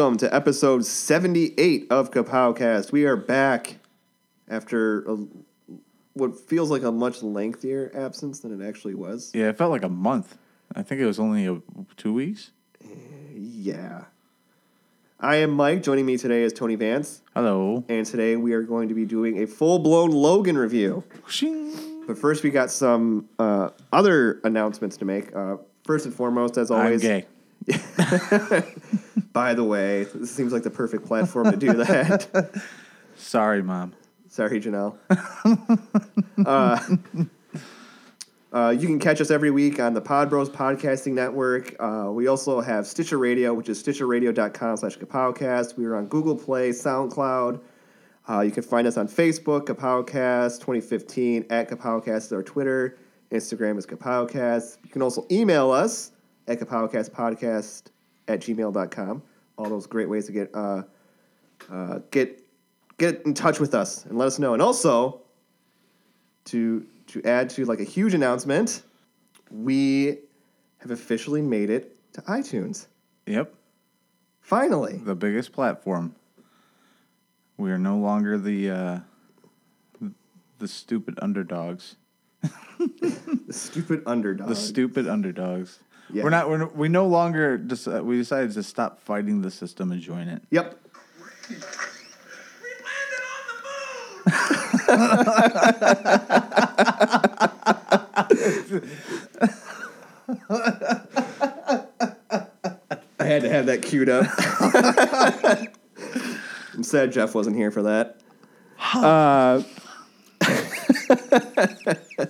Welcome to episode 78 of Kapowcast. We are back after a, what feels like a much lengthier absence than it actually was. Yeah, it felt like a month. I think it was only a, two weeks. Yeah. I am Mike. Joining me today is Tony Vance. Hello. And today we are going to be doing a full blown Logan review. Shing. But first, we got some uh, other announcements to make. Uh, first and foremost, as I'm always, gay. by the way, this seems like the perfect platform to do that. Sorry, mom. Sorry, Janelle. uh, uh, you can catch us every week on the Pod Bros Podcasting Network. Uh, we also have Stitcher Radio, which is stitcherradio.com slash kapowcast. We are on Google Play, SoundCloud. Uh, you can find us on Facebook, Kapowcast 2015, at Kapowcast is our Twitter. Instagram is Kapowcast. You can also email us at kapowcastpodcast at gmail.com. All those great ways to get uh, uh, get get in touch with us and let us know. And also to to add to like a huge announcement, we have officially made it to iTunes. Yep. Finally. The biggest platform. We are no longer the uh, the stupid underdogs. The stupid underdogs. The stupid underdogs. Yeah. We're not. We're, we no longer. Just, uh, we decided to stop fighting the system and join it. Yep. We landed on the moon! I had to have that queued up. I'm sad Jeff wasn't here for that. Uh,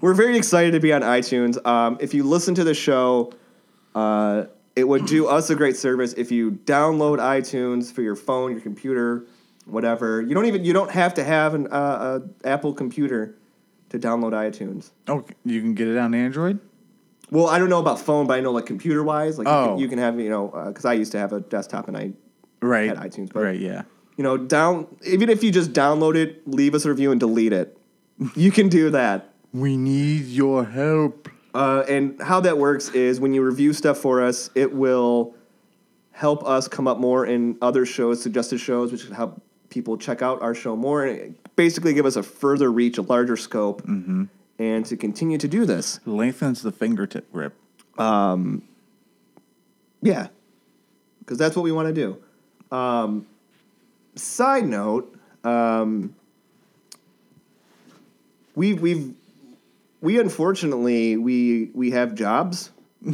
we're very excited to be on iTunes. Um, if you listen to the show, uh, it would do us a great service if you download iTunes for your phone, your computer, whatever. You don't even you don't have to have an uh, a Apple computer to download iTunes. Oh, you can get it on Android. Well, I don't know about phone, but I know like computer wise, like you, Oh. can, you can have you know because I used to have a desktop and I Right. Had iTunes, but- right. Yeah. you know down even if you just download it, leave us a review and delete it, you can do that. We need your help. Uh, and how that works is when you review stuff for us, it will help us come up more in other shows, suggested shows, which can help people check out our show more and basically give us a further reach, a larger scope, and to continue to do this. Lengthens the fingertip grip. Yeah, because that's what we want to do. Um, side note, um, we we've we unfortunately we we have jobs.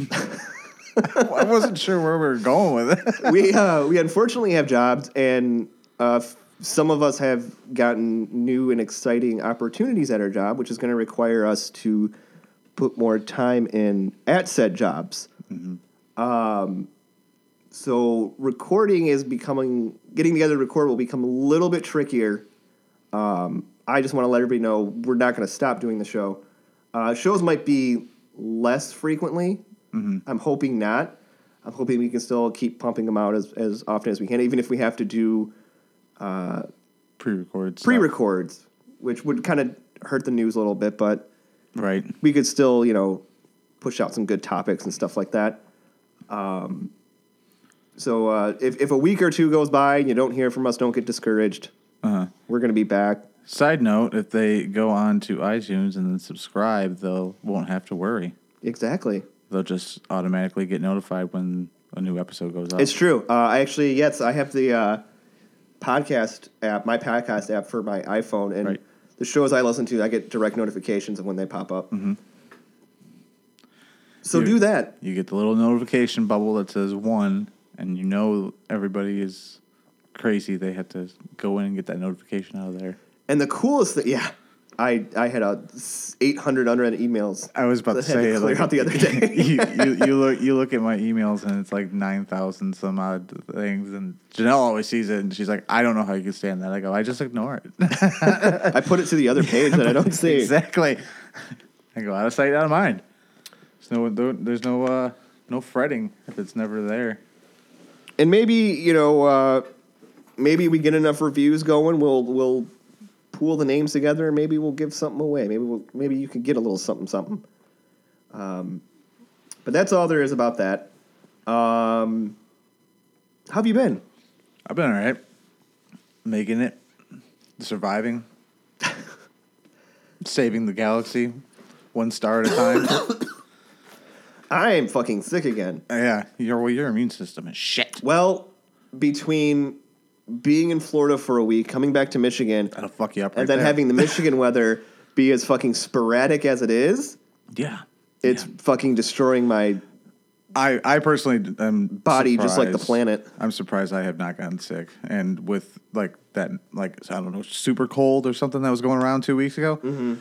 I wasn't sure where we were going with it. we uh, we unfortunately have jobs, and uh, f- some of us have gotten new and exciting opportunities at our job, which is going to require us to put more time in at said jobs. Um, so recording is becoming getting together to record will become a little bit trickier. Um, I just want to let everybody know we're not going to stop doing the show. Uh, shows might be less frequently. I'm hoping not. I'm hoping we can still keep pumping them out as, as often as we can, even if we have to do Pre-record. stuff. pre-records, which would kind of hurt the news a little bit, but Right. we could still, you know, push out some good topics and stuff like that. Um, so uh, if, if a week or two goes by and you don't hear from us, don't get discouraged. Uh-huh. We're going to be back. Side note: If they go on to iTunes and then subscribe, they'll won't have to worry. Exactly. They'll just automatically get notified when a new episode goes up. It's true. Uh, I actually, yes, I have the uh, podcast app, my podcast app for my iPhone, and Right. the shows I listen to, I get direct notifications of when they pop up. So You- do that. you get the little notification bubble that says one, and you know everybody is crazy. They have to go in and get that notification out of there. And the coolest thing, yeah, I I had a eight hundred unread emails. I was about to say to clear like, out the other day. you, you, you look you look at my emails and it's like nine thousand some odd things, and Janelle always sees it and she's like, I don't know how you can stand that. I go, I just ignore it. I put it to the other page that I don't see. exactly. I go out of sight, out of mind. There's no there's no uh, no fretting if it's never there. And maybe you know, uh, maybe we get enough reviews going. We'll we'll pool the names together, and maybe we'll give something away. Maybe we'll, maybe you can get a little something something. Um, but that's all there is about that. Um, How have you been? I've been all right, making it, surviving, saving the galaxy, one star at a time. I am fucking sick again. yeah, your well, your immune system is shit. Well, between being in Florida for a week, coming back to Michigan, That'll fuck you up. Right and then there. having the Michigan weather be as fucking sporadic as it is, yeah, it's fucking destroying my I I personally am body just like the planet. I'm surprised I have not gotten sick, and with like that, like I don't know, super cold or something that was going around two weeks ago. Mm-hmm.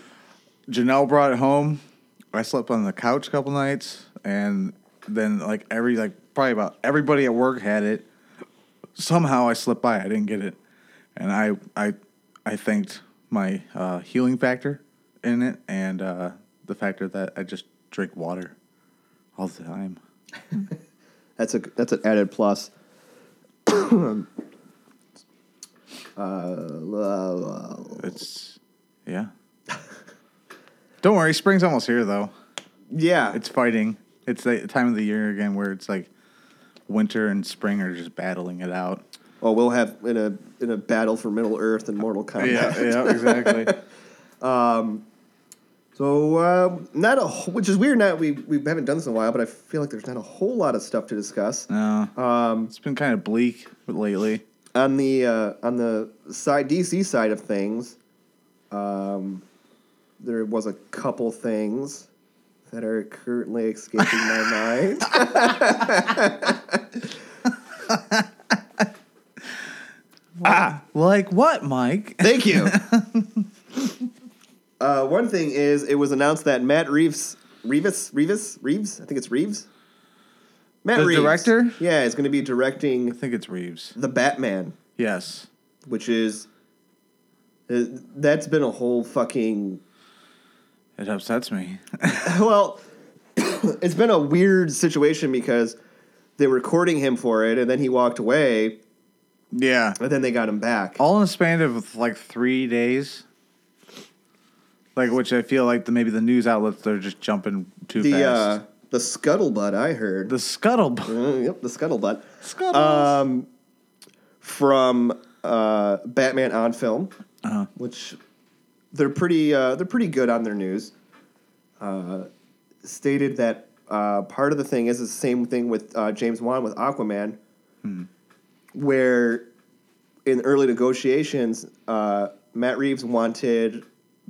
Janelle brought it home. I slept on the couch a couple nights, and then like every like probably about everybody at work had it. Somehow I slipped by. I didn't get it, and I I I thanked my uh, healing factor in it, and uh, the factor that I just drink water all the time. That's a that's an added plus. uh, It's yeah. Don't worry, spring's almost here though. yeah, It's fighting. It's the time of the year again where it's like winter and spring are just battling it out. oh, we'll have in a in a battle for Middle Earth and Mortal Kombat. yeah, yeah, exactly. So uh, not a wh- which is weird. Not we we haven't done this in a while, but I feel like there's not a whole lot of stuff to discuss. no, um, it's been kind of bleak lately. on the uh, on the side DC side of things, um, there was a couple things that are currently escaping my mind. Like what, Mike? Thank you. uh, one thing is, it was announced that Matt Reeves, Reeves, Reeves, Reeves, I think it's Reeves. Matt The Reeves, director? yeah, is going to be directing I think it's Reeves. the Batman. Yes. which is uh, that's been a whole fucking It upsets me. well it's been a weird situation because they were courting him for it and then he walked away yeah. But then they got him back All in the span of like three days. Like which I feel like the, maybe the news outlets they're just jumping too the fast. uh the scuttlebutt i heard the scuttle. Uh, yep the scuttlebutt Scuttle. um from uh batman on film uh-huh. which they're pretty uh, they're pretty good on their news. Uh, stated that uh, part of the thing is the same thing with uh, James Wan with Aquaman, where in early negotiations, uh, Matt Reeves wanted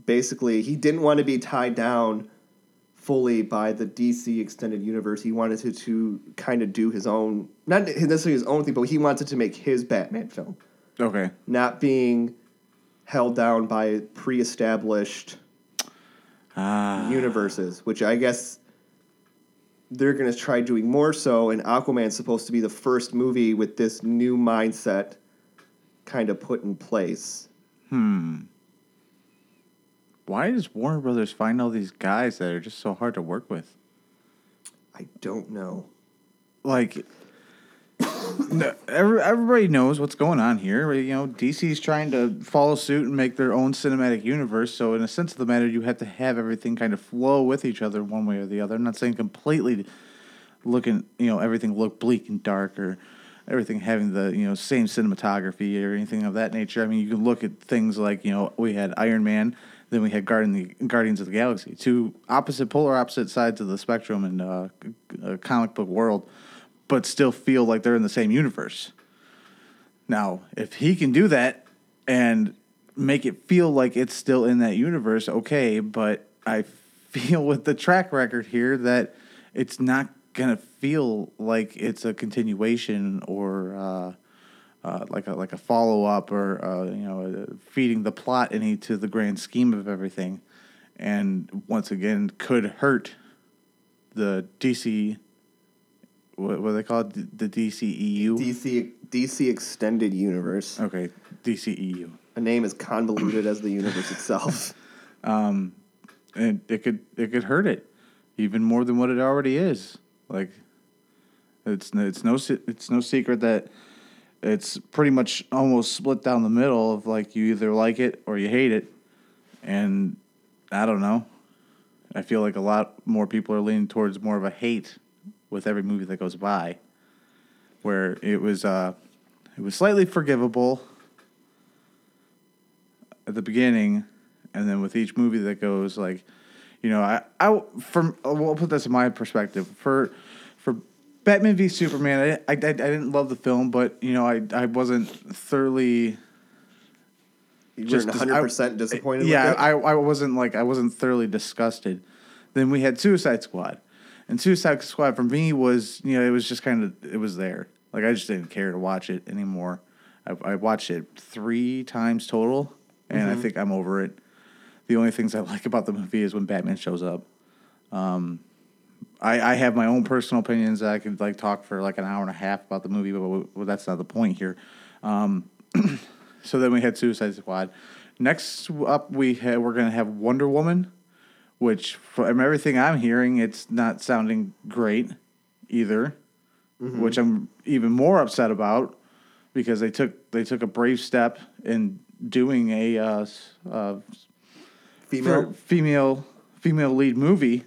basically he didn't want to be tied down fully by the DC extended universe. He wanted to, to kind of do his own, not necessarily his own thing, but he wanted to make his Batman film Okay. not being held down by pre-established Ah. universes, which I guess they're going to try doing more so. And Aquaman's supposed to be the first movie with this new mindset kind of put in place. Hmm. Why does Warner Brothers find all these guys that are just so hard to work with? I don't know. Like, every, everybody knows what's going on here. You know, DC's trying to follow suit and make their own cinematic universe. So, in a sense of the matter, you have to have everything kind of flow with each other one way or the other. I'm not saying completely looking, you know, everything look bleak and dark or everything having the, you know, same cinematography or anything of that nature. I mean, you can look at things like, you know, we had Iron Man, then we had Guardian the, Guardians of the Galaxy, two opposite, polar opposite sides of the spectrum in uh, a comic book world, but still feel like they're in the same universe. Now, if he can do that and make it feel like it's still in that universe, okay, but I feel with the track record here that it's not going to feel like it's a continuation or uh, uh, like a like a follow up or uh, you know uh, feeding the plot any to the grand scheme of everything, and once again could hurt the DC. What, what do they call it? The DCEU. DC DC extended universe. okay, DCEU. A name as convoluted as the universe itself. Um, and it could it could hurt it even more than what it already is. Like it's no- it's no it's no secret that it's pretty much almost split down the middle of like you either like it or you hate it, and I don't know. I feel like a lot more people are leaning towards more of a hate with every movie that goes by. where it was uh, it was slightly forgivable at the beginning, and then with each movie that goes, like, you know, I I from we'll put this in my perspective for for Batman v Superman. I, I I didn't love the film, but you know, I I wasn't thoroughly You Just weren't 100 percent disappointed. yeah? I, I wasn't like I wasn't thoroughly disgusted. Then we had Suicide Squad, and Suicide Squad for me was you know it was just kind of it was there. Like I just didn't care to watch it anymore. I, I watched it three times total, and Mm-hmm. I think I'm over it. The only things I like about the movie is when Batman shows up. Um, I, I have my own personal opinions. that I could like talk for like an hour and a half about the movie, but well, that's not the point here. Um, so then we had Suicide Squad. Next up, we had, we're gonna have Wonder Woman, which from everything I'm hearing, it's not sounding great either. Which I'm even more upset about because they took they took a brave step in doing a uh, uh, female. female female lead movie.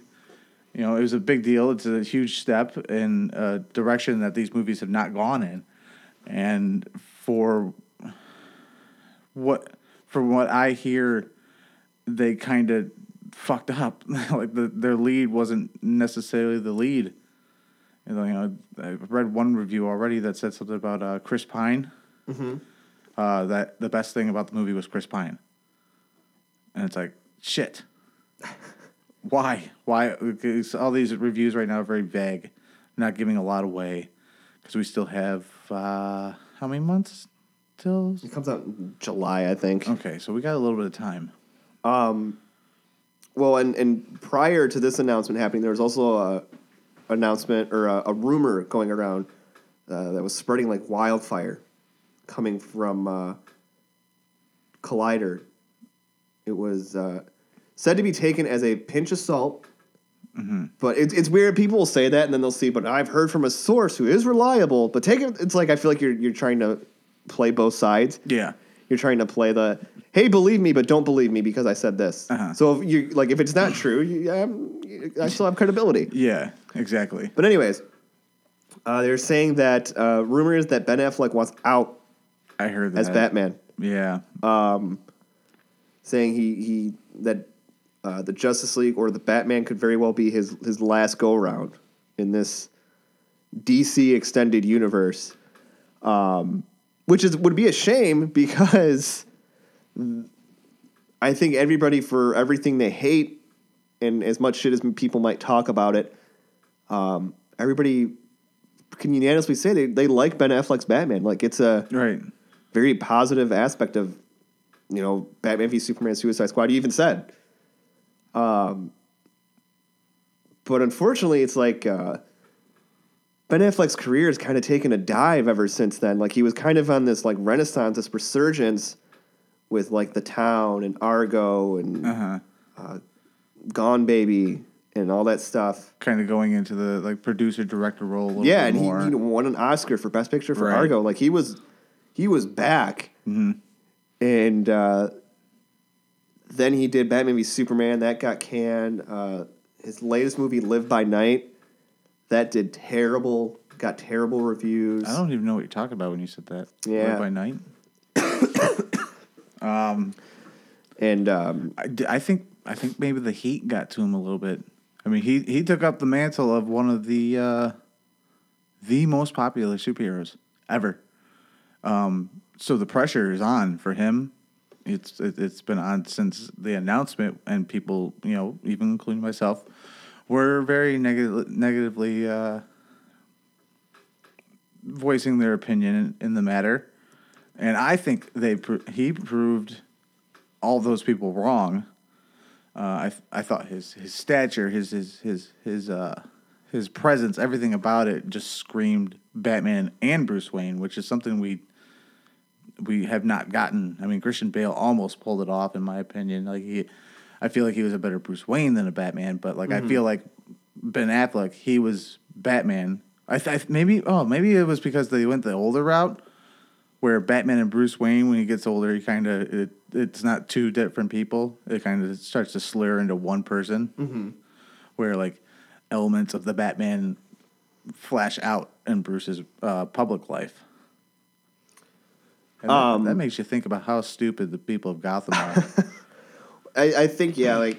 You know, it was a big deal. It's a huge step in a direction that these movies have not gone in, and for what from what I hear, they kind of fucked up. like the, their lead wasn't necessarily the lead. You know, I've read one review already that said something about uh, Chris Pine. Uh, that the best thing about the movie was Chris Pine. And it's like, shit. Why? Why? Because all these reviews right now are very vague, not giving a lot away. Because we still have uh, how many months till? It comes out in July, I think. Okay, so we got a little bit of time. Well, and, and prior to this announcement happening, there was also a announcement or a, a rumor going around uh, that was spreading like wildfire, coming from uh, Collider. It was uh, said to be taken as a pinch of salt. But it's it's weird. People will say that, and then they'll see. But I've heard from a source who is reliable. But take it. It's like I feel like you're you're trying to play both sides. Yeah. You're trying to play the hey, believe me, but don't believe me because I said this. Uh-huh. So if you like, if it's not true, you, um, I still have credibility. Yeah, exactly. But anyways, uh, they're saying that uh, rumor is that Ben Affleck wants out I heard that. as Batman, Yeah. um, saying he he that uh, the Justice League or the Batman could very well be his his last go round in this DC extended universe, um, which is would be a shame because I think everybody for everything they hate and as much shit as people might talk about it, um, everybody can unanimously say they, they like Ben Affleck's Batman. Like it's a right. very positive aspect of you know Batman v Superman Suicide Squad. You even said, um, but unfortunately, it's like uh, Ben Affleck's career has kind of taken a dive ever since then. Like he was kind of on this like renaissance, this resurgence with like The Town and Argo and Uh huh. Gone Baby and all that stuff. Kind of going into the like producer director role. A little Yeah, and he know, won an Oscar for Best Picture for Right. Argo. Like he was, he was back, and uh, then he did Batman v Superman. That got canned. Uh, his latest movie, Live by Night, that did terrible. Got terrible reviews. I don't even know what you're talking about when you said that. Yeah. Live by night. um, And um, I, I think I think maybe the heat got to him a little bit. I mean, he he took up the mantle of one of the uh, the most popular superheroes ever. Um, so the pressure is on for him. It's it, it's been on since the announcement, and people, you know, even including myself, were very negative, negatively uh, voicing their opinion in, in the matter. And I think they he proved all those people wrong. Uh, I I thought his his stature, his his his his uh his presence, everything about it just screamed Batman and Bruce Wayne, which is something we we have not gotten. I mean, Christian Bale almost pulled it off, in my opinion. Like he, I feel like he was a better Bruce Wayne than a Batman, but like I feel like Ben Affleck, he was Batman. I, th- maybe oh maybe it was because they went the older route where Batman and Bruce Wayne, when he gets older, he kind of it, it's not two different people. It kind of starts to slur into one person, where like elements of the Batman flash out in Bruce's uh, public life. And that- Um, that makes you think about how stupid the people of Gotham are. I, I think yeah, like,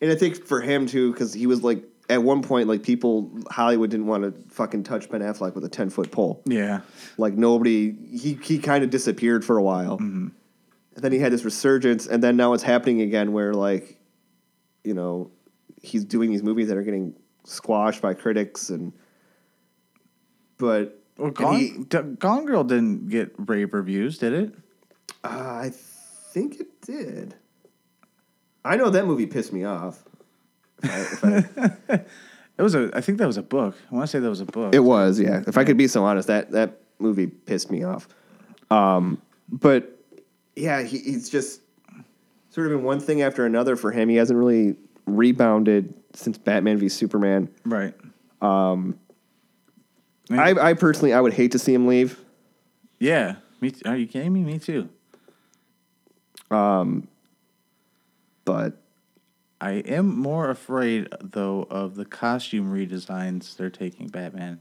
and I think for him too, because he was like at one point like people Hollywood didn't want to fucking touch Ben Affleck with a ten foot pole. yeah, Like nobody, he he kind of disappeared for a while, and then he had this resurgence, and then now it's happening again where like, you know, he's doing these movies that are getting squashed by critics and, but well, Gone, he- D- Gone Girl didn't get rave reviews, did it? uh, I think it did. I know that movie pissed me off. If I- if I- It was a. I think that was a book. I want to say that was a book. It was, yeah. If I could be so honest, that that movie pissed me off. Um, but yeah, he, he's just sort of been one thing after another for him. He hasn't really rebounded since Batman v Superman. right. I, I personally, I would hate to see him leave. Yeah. Me. t- Are you kidding me? Me too. But I am more afraid though of the costume redesigns they're taking Batman.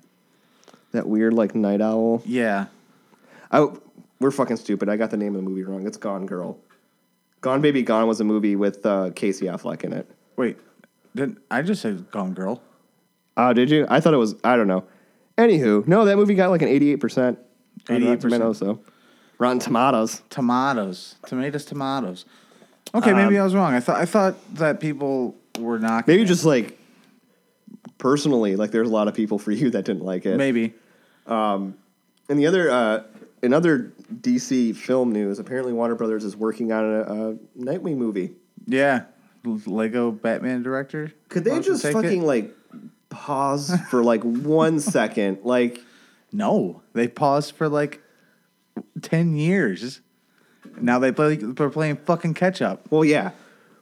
that weird like night owl. Yeah. I, we're fucking stupid. I got the name of the movie wrong. It's Gone Girl. Gone Baby Gone was a movie with uh, Casey Affleck in it. Wait. Did I just said Gone Girl? Oh, did you? I thought it was. I don't know. Anywho, no, that movie got like an eighty-eight percent. 88%. Tomatoes, though. Rotten Tomatoes. Tomatoes. Tomatoes. Tomatoes. Okay, maybe I was wrong. I thought I thought that people were not. Maybe just like personally, like there's a lot of people for you that didn't like it. maybe. Um, And the other, uh, in other DC film news, apparently Warner Brothers is working on a, a Nightwing movie. Yeah. Lego Batman director. Could they just take it? fucking like pause for like one second? Like, No, they paused for like ten years. Now they play. They're playing fucking catch up. well, yeah,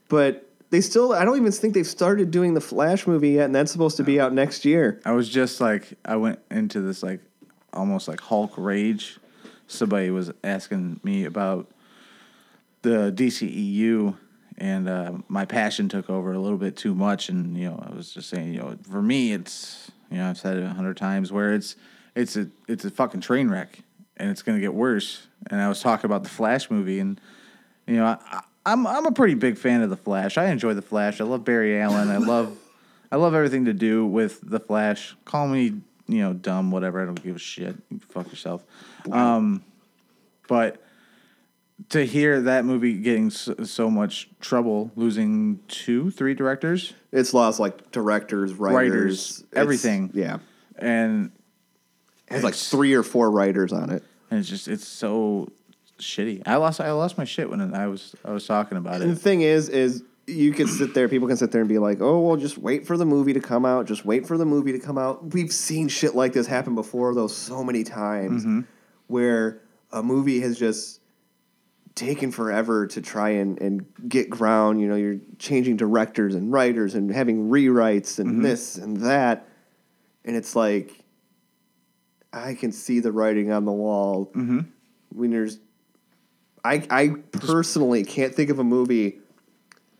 but they still. I don't even think they've started doing the Flash movie yet, and that's supposed to be out next year. I was just like, I went into this like almost like Hulk rage. Somebody was asking me about the DCEU, and uh, my passion took over a little bit too much. And you know, I was just saying, you know, for me, it's you know, I've said it a hundred times, where it's it's a it's a fucking train wreck, and it's gonna get worse. And I was talking about the Flash movie, and you know, I, I'm I'm a pretty big fan of the Flash. I enjoy the Flash. I love Barry Allen. I love I love everything to do with the Flash. Call me you know dumb, whatever. I don't give a shit. You fuck yourself. Um, but to hear that movie getting so, so much trouble, losing two, three directors, It's lost like directors, writers, Writers, everything. Yeah, and it has like three or four writers on it. And it's just it's so shitty. I lost I lost my shit when I was I was talking about And the thing is, is you can sit there, people can sit there and be like, oh, well, just wait for the movie to come out. Just wait for the movie to come out. We've seen shit like this happen before, though, so many times mm-hmm. where a movie has just taken forever to try and, and get ground. You know, you're changing directors and writers and having rewrites and mm-hmm. this and that. And it's like, I can see the writing on the wall mm-hmm. when there's I I personally can't think of a movie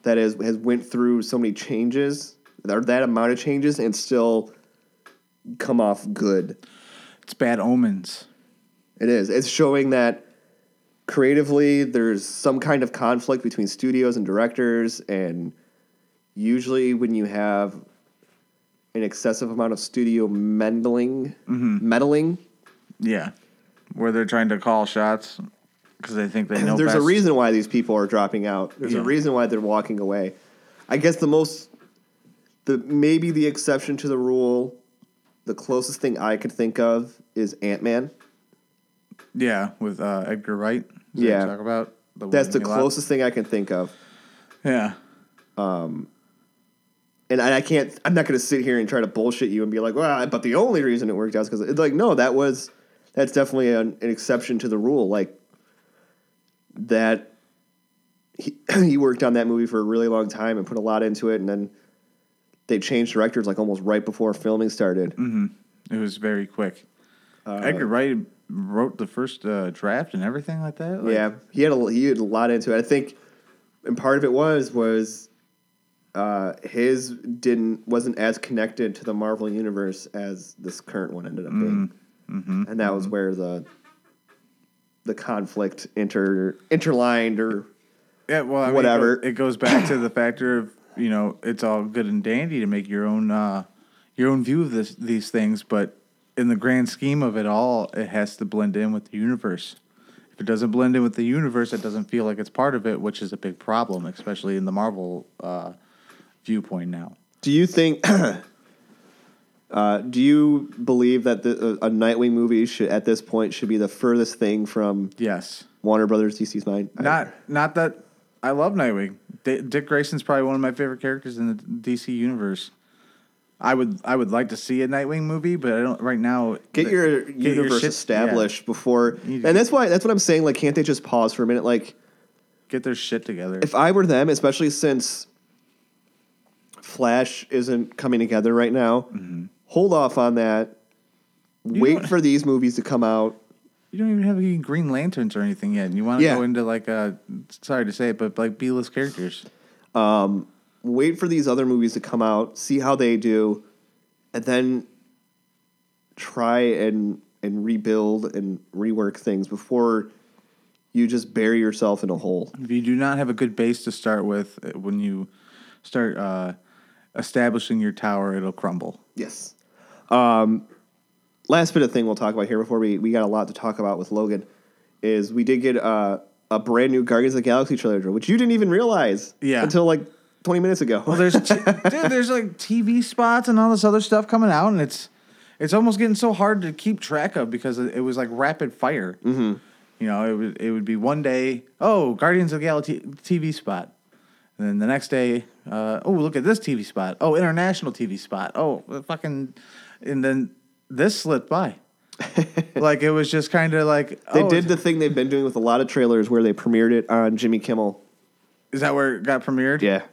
that has has went through so many changes or that amount of changes and still come off good. It's bad omens. It is. It's showing that creatively there's some kind of conflict between studios and directors and usually when you have an excessive amount of studio meddling meddling Yeah, where they're trying to call shots because they think they know. there's a reason why these people are dropping out. There's Yeah. a reason why they're walking away. I guess the most, the maybe the exception to the rule, the closest thing I could think of is Ant Man. Yeah, with uh, Edgar Wright. Is Yeah. talk about. The That's the closest thing I can think of. Yeah, And I I can't. I'm not going to sit here and try to bullshit you and be like, well, but the only reason it worked out is because it's like, no, that was that's definitely an, an exception to the rule. Like that, he he worked on that movie for a really long time and put a lot into it, and then they changed directors like almost right before filming started. it was very quick. Uh, Edgar Wright wrote the first uh, draft and everything like that. Like, yeah, he had a he had a lot into it. I think, and part of it was was uh, his didn't wasn't as connected to the Marvel universe as this current one ended up being, and that was where the the conflict inter interlined or Yeah, well, I Whatever. It, it goes back to the factor of you know it's all good and dandy to make your own uh, your own view of this these things, but in the grand scheme of it all, it has to blend in with the universe. If it doesn't blend in with the universe, it doesn't feel like it's part of it, which is a big problem, especially in the Marvel uh, viewpoint now. Do you think? uh, do you believe that the, a Nightwing movie should, at this point, should be the furthest thing from Yes, Warner Brothers DC's mind? I- not not that I love Nightwing. D- Dick Grayson's probably one of my favorite characters in the DC universe. I would I would like to see a Nightwing movie, but I don't right now. get your Get your universe shit- established before, and that's why that's what I'm saying. Like, can't they just pause for a minute? Like, get their shit together. if I were them, especially since Flash isn't coming together right now, hold off on that. Wait for these movies to come out. you don't even have any Green Lanterns or anything yet, and you want to Yeah. go into like a sorry to say it, but like B list characters. wait for these other movies to come out, see how they do, and then try and and rebuild and rework things before you just bury yourself in a hole. If you do not have a good base to start with, uh, when you start uh, establishing your tower, it'll crumble. Yes. Um, last bit of thing we'll talk about here before we we got a lot to talk about with Logan is we did get uh, a brand new Guardians of the Galaxy trailer, which you didn't even realize Yeah. until like 20 minutes ago. Well, there's t- dude, there's like TV spots and all this other stuff coming out, and it's it's almost getting so hard to keep track of because it, it was like rapid fire. Mm-hmm. You know, it would it would be one day, oh, Guardians of the Galaxy TV spot, and then the next day, uh, oh, look at this TV spot, oh, international TV spot, oh, fucking, and then this slipped by. like it was just kind of like they oh, did the thing they've been doing with a lot of trailers where they premiered it on Jimmy Kimmel. Is that where it got premiered? Yeah.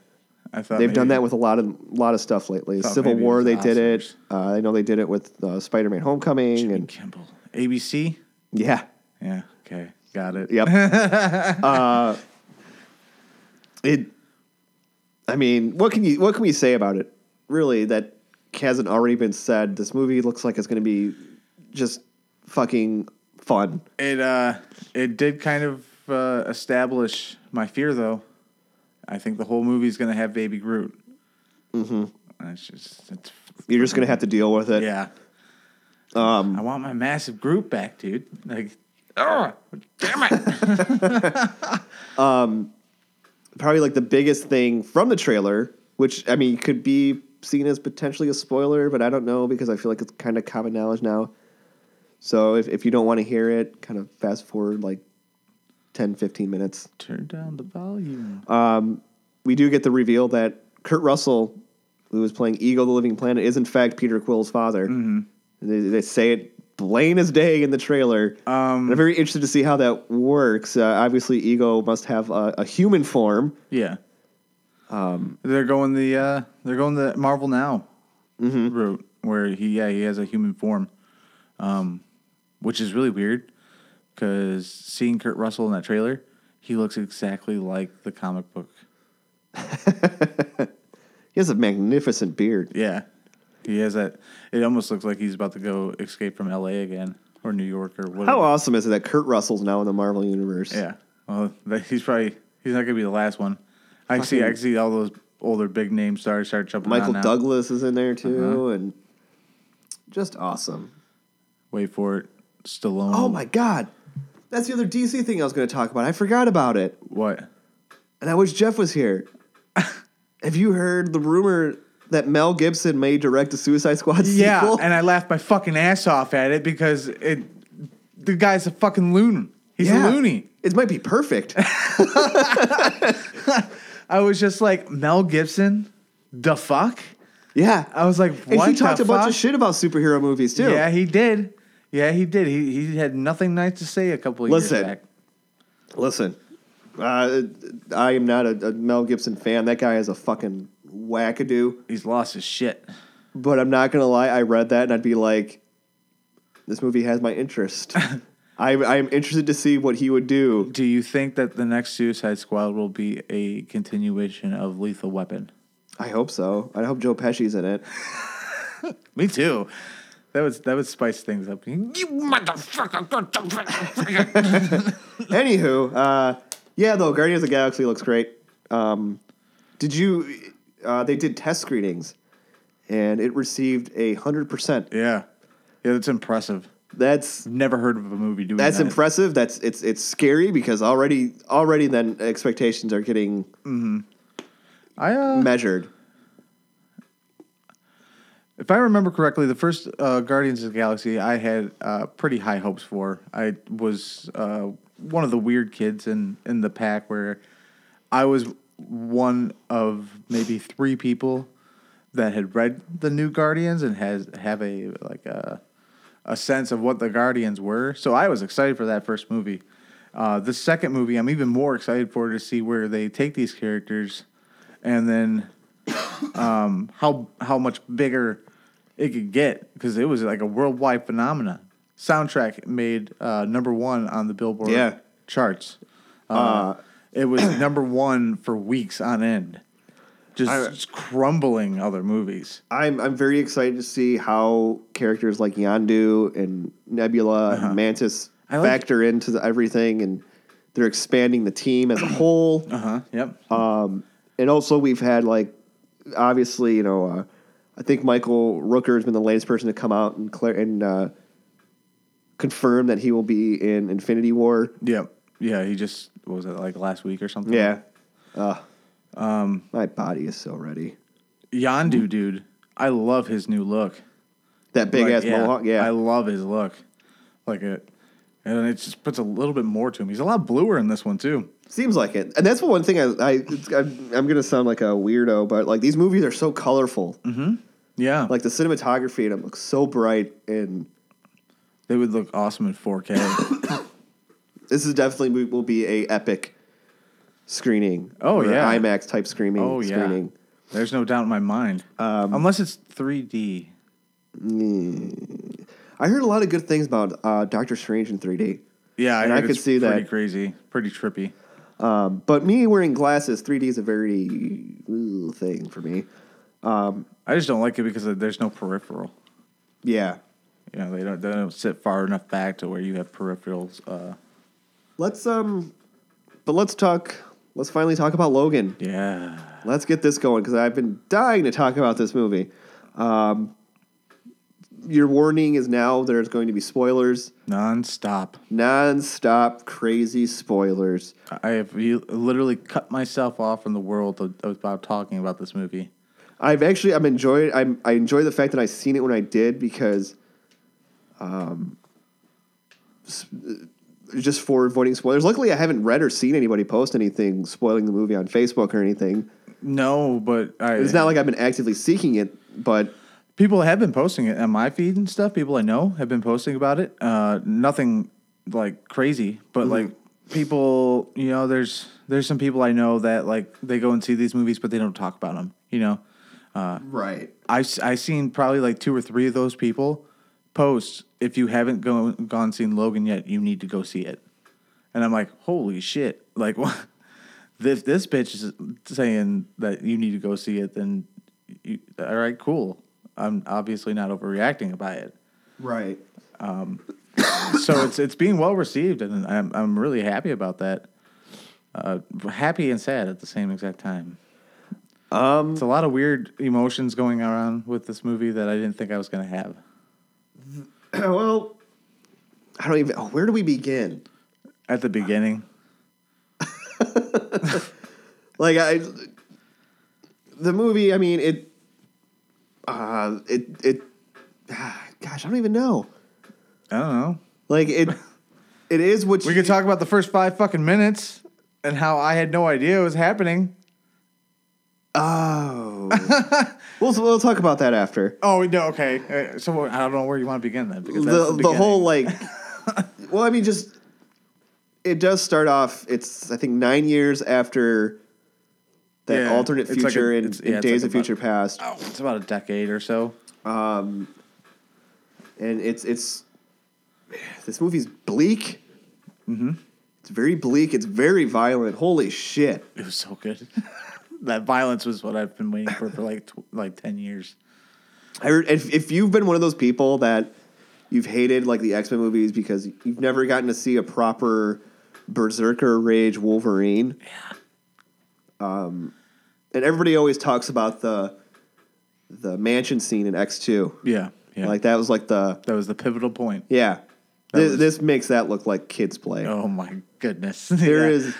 I thought They've done that with a lot of lot of stuff lately. Civil War, they the did it. Uh, I know they did it with uh, Spider-Man: Homecoming, Jimmy and Kimmel, ABC. yeah, Yeah. Okay. Got it. yep. uh, it. I mean, what can you what can we say about it? Really, that hasn't already been said. This movie looks like it's going to be just fucking fun. It uh, it did kind of uh, establish my fear, though. I think the whole movie is gonna have Baby Groot. Mm-hmm. It's just, it's You're just going to have to deal with it. yeah. Um, I want my massive Groot back, dude. Like, oh, damn it! probably like the biggest thing from the trailer, which I mean could be seen as potentially a spoiler, but I don't know because I feel like it's kind of common knowledge now. So if, if you don't want to hear it, kind of fast forward like 10, 15 minutes. Turn down the volume. We do get the reveal that Kurt Russell, who is playing Ego the Living Planet, is in fact Peter Quill's father. Mm-hmm. They, they say it plain as day in the trailer. Um, I'm very interested to see how that works. Uh, obviously, Ego must have a, a human form. Yeah. Um, they're going the uh, they're going the Marvel Now route where he yeah he has a human form, um, which is really weird because seeing Kurt Russell in that trailer, he looks exactly like the comic book. He has a magnificent beard. Yeah, he has that. It almost looks like he's about to go escape from L.A. again or New York or whatever. How awesome is it that Kurt Russell's now in the Marvel universe? Yeah. Well, he's probably he's not gonna be the last one. I can see I see all those older big name stars start jumping. Michael on now. Douglas is in there too, Uh-huh. and just awesome. Wait for it. Stallone. Oh my god, that's the other DC thing I was going to talk about. I forgot about it, What? and I wish Jeff was here. Have you heard the rumor that Mel Gibson may direct a Suicide Squad Yeah, sequel? and I laughed my fucking ass off at it because it. The guy's a fucking loon. He's Yeah. a loony. It might be perfect. I was just like Mel Gibson. The fuck? yeah, I was like, and he talked a bunch of shit about superhero movies too. Yeah, he did. Yeah, he did. He he had nothing nice to say a couple of Listen. years back. Listen, uh, I am not a, a Mel Gibson fan. That guy is a fucking wackadoo. He's lost his shit. But I'm not gonna lie, I read that and I'd be like, this movie has my interest. I I'm interested to see what he would do. Do you think that the next Suicide Squad will be a continuation of Lethal Weapon? I hope so. I hope Joe Pesci's in it. Me too. That would that would spice things up. You motherfucker! Anywho, uh, yeah, though Guardians of the Galaxy looks great. Um, did you? Uh, they did test screenings, and it received a hundred percent. yeah, yeah, that's impressive. That's Never heard of a movie doing that. that's that. impressive. That's it's it's scary because already already then expectations are getting I uh, measured. If I remember correctly, the first uh, Guardians of the Galaxy I had uh, pretty high hopes for. I was uh, one of the weird kids in, in the pack where I was one of maybe three people that had read the new Guardians and has have a like a a sense of what the Guardians were. So I was excited for that first movie. Uh, the second movie, I'm even more excited for to see where they take these characters, and then um, how how much bigger it could get because it was like a worldwide phenomenon. Soundtrack made uh, number one on the Billboard Yeah. charts. Uh, it was number one for weeks on end, just, I- just crumbling other movies. I'm I'm very excited to see how characters like Yondu and Nebula and Mantis Uh-huh. Like- factor into the, everything, and they're expanding the team as a whole. Uh huh. Yep. and also we've had like obviously you know uh, I think Michael Rooker has been the latest person to come out and clear and uh, confirm that he will be in Infinity War. Yep. Yeah. He just what was it like last week or something? Yeah. Uh, um, my body is so ready. Yondu, dude. I love his new look. That big Like, ass mohawk. Yeah. I love his look. Like it, and it just puts a little bit more to him. He's a lot bluer in this one too. Seems like it, and that's the one thing I, I it's, I'm, I'm gonna sound like a weirdo, but like these movies are so colorful. Yeah, Like the cinematography in them looks so bright, and they would look awesome in 4K. this is definitely will be a epic screening. Oh, yeah. IMAX type screening. oh yeah, screening. there's no doubt in my mind. Um, Unless it's 3D. I heard a lot of good things about uh, Doctor Strange in 3D. Yeah, I, And I heard could it's see pretty that. crazy, pretty trippy. Um, but me wearing glasses, 3D is a very thing for me. I just don't like it because there's no peripheral. Yeah. You know, they don't they don't sit far enough back to where you have peripherals. Uh, Let's um, but let's talk. Let's finally talk about Logan. yeah, Let's get this going because I've been dying to talk about this movie. Um, your warning is now there's going to be spoilers, nonstop. non-stop crazy spoilers. I have literally cut myself off from the world about talking about this movie. I've actually I'm enjoyed I'm I enjoy the fact that I seen it when I did because um just for avoiding spoilers. Luckily I haven't read or seen anybody post anything spoiling the movie on Facebook or anything. No, but I, It's not like I've been actively seeking it, but people have been posting it on my feed and stuff. People I know have been posting about it. Uh, nothing like crazy, but like people, you know, there's there's some people I know that like they go and see these movies, but they don't talk about them. You know, right. I I seen probably like two or three of those people post. If you haven't gone gone seen Logan yet, you need to go see it. And I'm like, holy shit! Like, what? If this bitch is saying that you need to go see it, then you, all right, cool. I'm obviously not overreacting by it. Right. Um, So it's it's being well received, and I'm I'm really happy about that. Uh, happy and sad at the same exact time. Um It's a lot of weird emotions going around with this movie that I didn't think I was going to have. well I don't even oh, where do we begin? At the beginning, Like I, the movie. I mean, it. Uh, it it. Gosh, I don't even know. I don't know. Like it. It is what We you, could talk about the first five fucking minutes and how I had no idea it was happening. Oh, we'll we'll talk about that after. Oh no, okay. Uh, So I don't know where you want to begin then because The that's the, the, beginning. whole like. well, I mean, just it does start off. It's I think nine years after that Yeah, alternate it's like a- future in, it's- in yeah, it's Days like of Future Past. Oh, it's about a decade or so. Um, and it's it's this movie's bleak. Mm-hmm. It's very bleak. It's very violent. Holy shit! It was so good. that violence was what I've been waiting for for like tw- like ten years. I heard if, if you've been one of those people that you've hated like the X Men movies because you've never gotten to see a proper Berserker Rage Wolverine. Yeah. Um, and everybody always talks about the the mansion scene in X two. Yeah, yeah. Like that was like the that was the pivotal point. yeah. This, was- this makes that look like kids play. Oh my goodness! There Yeah. is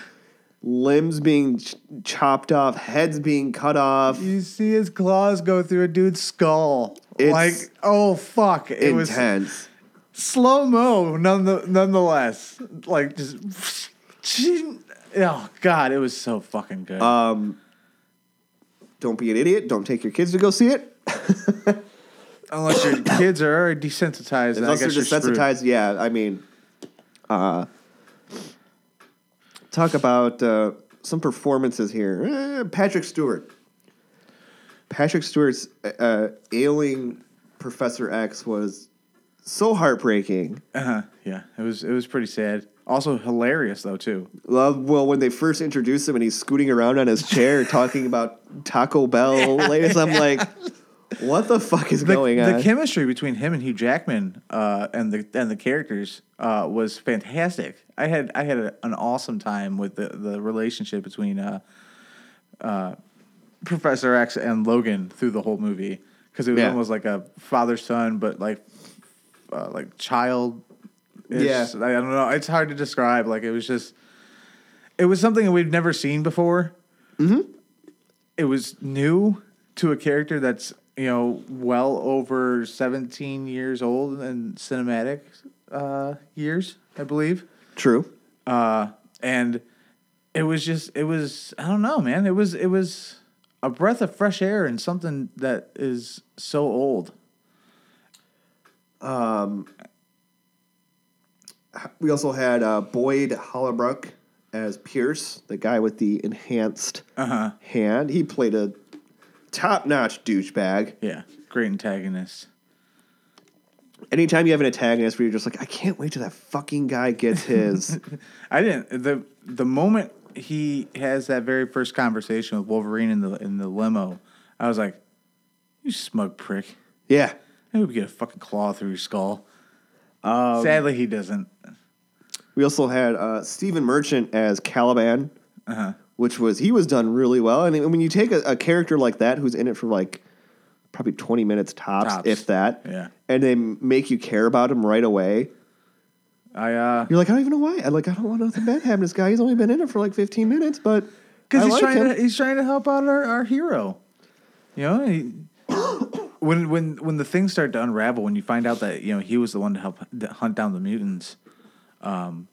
limbs being ch- chopped off, heads being cut off. You see his claws go through a dude's skull. It's like, oh fuck! It was Intense. slow mo, none nonetheless. Like just, oh god, it was so fucking good. Um, don't be an idiot. Don't take your kids to go see it. Unless your kids are already desensitized, Unless they're desensitized. Yeah, I mean, uh, talk about uh, some performances here. Eh, Patrick Stewart. Patrick Stewart's uh, ailing Professor X was so heartbreaking. Uh-huh. Yeah, it was it was pretty sad. Also hilarious though too. Well, well, when they first introduced him and he's scooting around on his chair talking about Taco Bell latest, I'm like, what the fuck is The, going on? the chemistry between him and Hugh Jackman uh, and the and the characters uh, was fantastic. I had I had a, an awesome time with the, the relationship between uh, uh, Professor X and Logan through the whole movie because it was Yeah. almost like a father son, but like uh, like child. Yeah. I don't know. It's hard to describe. Like it was just, it was something that we've never seen before. Mm-hmm. It was new to a character that's you know well over seventeen years old in cinematic uh, years, I believe. True. Uh, and it was just it was I don't know, man. It was it was a breath of fresh air and something that is so old. Um, we also had uh, Boyd Holbrook as Pierce, the guy with the enhanced Uh-huh. hand. He played a top-notch douchebag. Yeah, great antagonist. Anytime you have an antagonist where you're just like, I can't wait till that fucking guy gets his. I didn't the the moment he has that very first conversation with Wolverine in the in the limo, I was like, "You smug prick! yeah. I hope you get a fucking claw through your skull." Sadly, he doesn't. We also had uh, Stephen Merchant as Caliban, Uh-huh. Which was he was done really well. And when you take a, a character like that who's in it for like probably 20 minutes tops, Tops. if that, Yeah. and they make you care about him right away, I uh, you're like, I don't even know why. I like, I don't want nothing bad happen to this guy. He's only been in it for like 15 minutes, but because he's like trying him. to he's trying to help out our, our hero. You know, he, when when when the things start to unravel, when you find out that you know he was the one to help to hunt down the mutants, um,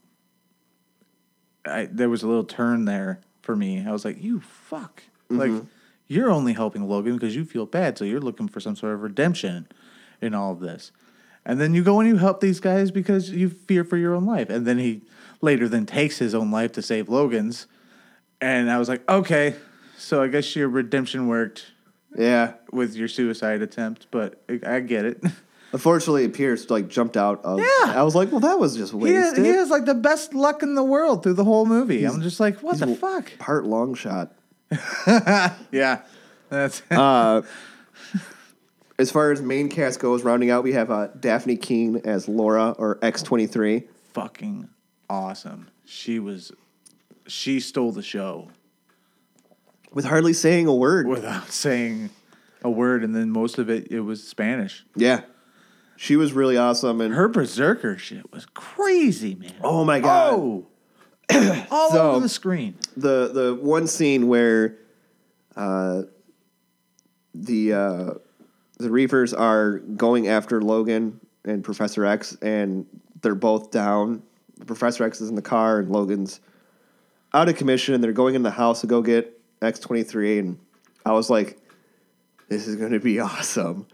I, there was a little turn there for me. I was like, "You fuck!" Like mm-hmm. you're only helping Logan because you feel bad, so you're looking for some sort of redemption in all of this. And then you go and you help these guys because you fear for your own life. And then he later then takes his own life to save Logan's. And I was like, okay, so I guess your redemption worked yeah. with your suicide attempt, but I, I get it. Unfortunately, Pierce like jumped out of. Yeah. I was like, well, that was just wasted. he has like the best luck in the world through the whole movie. I'm just like, what the fuck? Part long shot. Yeah, that's Uh, as far as main cast goes, rounding out, we have uh, Dafne Keen as Laura or X23. fucking awesome. She was, she stole the show With hardly saying a word. without saying a word, and then most of it it was Spanish. Yeah. She was really awesome. And Her berserker shit was crazy, man. oh my God. Oh, all So- over the screen. the the one scene where uh, the uh, the Reapers are going after Logan and Professor X, and they're both down. Professor X is in the car, and Logan's out of commission. And they're going in the house to go get X twenty three, and I was like, "This is going to be awesome."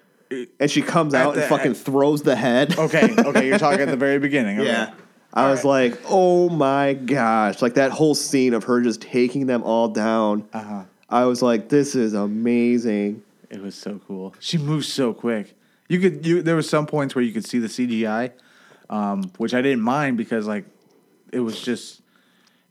And she comes out and the- fucking throws the head. Okay, okay, you're talking at the very beginning. Okay. Yeah. I was like, oh my gosh. Like that whole scene of her just taking them all down. Uh-huh. I was like, this is amazing. It was so cool. She moves so quick. You could you there were some points where you could see the CGI, um, which I didn't mind because like it was just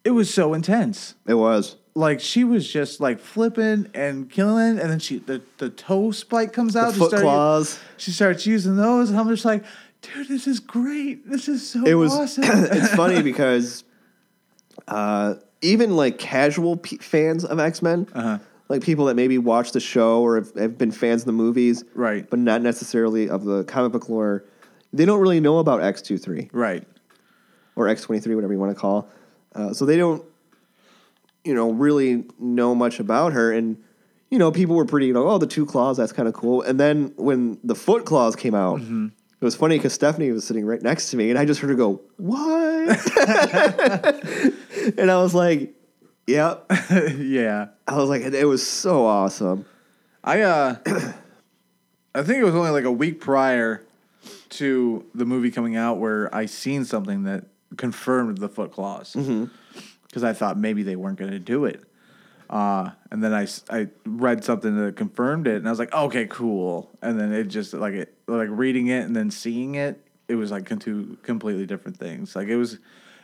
it was so intense. It was. Like she was just like flipping and killing, and then she the, the toe spike comes out. The she foot started- claws. She starts using those, and I'm just like, dude, this is great. This is so It was. awesome. it's funny because uh, even like casual p- fans of X Men, Uh-huh. like people that maybe watch the show or have, have been fans of the movies, Right. but not necessarily of the comic book lore, they don't really know about X 23 right. or X twenty three, whatever you want to call. Uh, so they don't, you know, really know much about her. And you know, people were pretty, you know, oh, the two claws, that's kind of cool. And then when the foot claws came out, Mm-hmm. it was funny because Stephanie was sitting right next to me, and I just heard her go, "What?" and I was like, "Yep." yeah. I was like, it was so awesome. I uh I think it was only like a week prior to the movie coming out where I seen something that confirmed the foot claws. Because I thought maybe they weren't going to do it. Uh, and then I, I read something that confirmed it, and I was like, okay, cool. And then it just like it like reading it and then seeing it, it was like two completely different things. Like it was,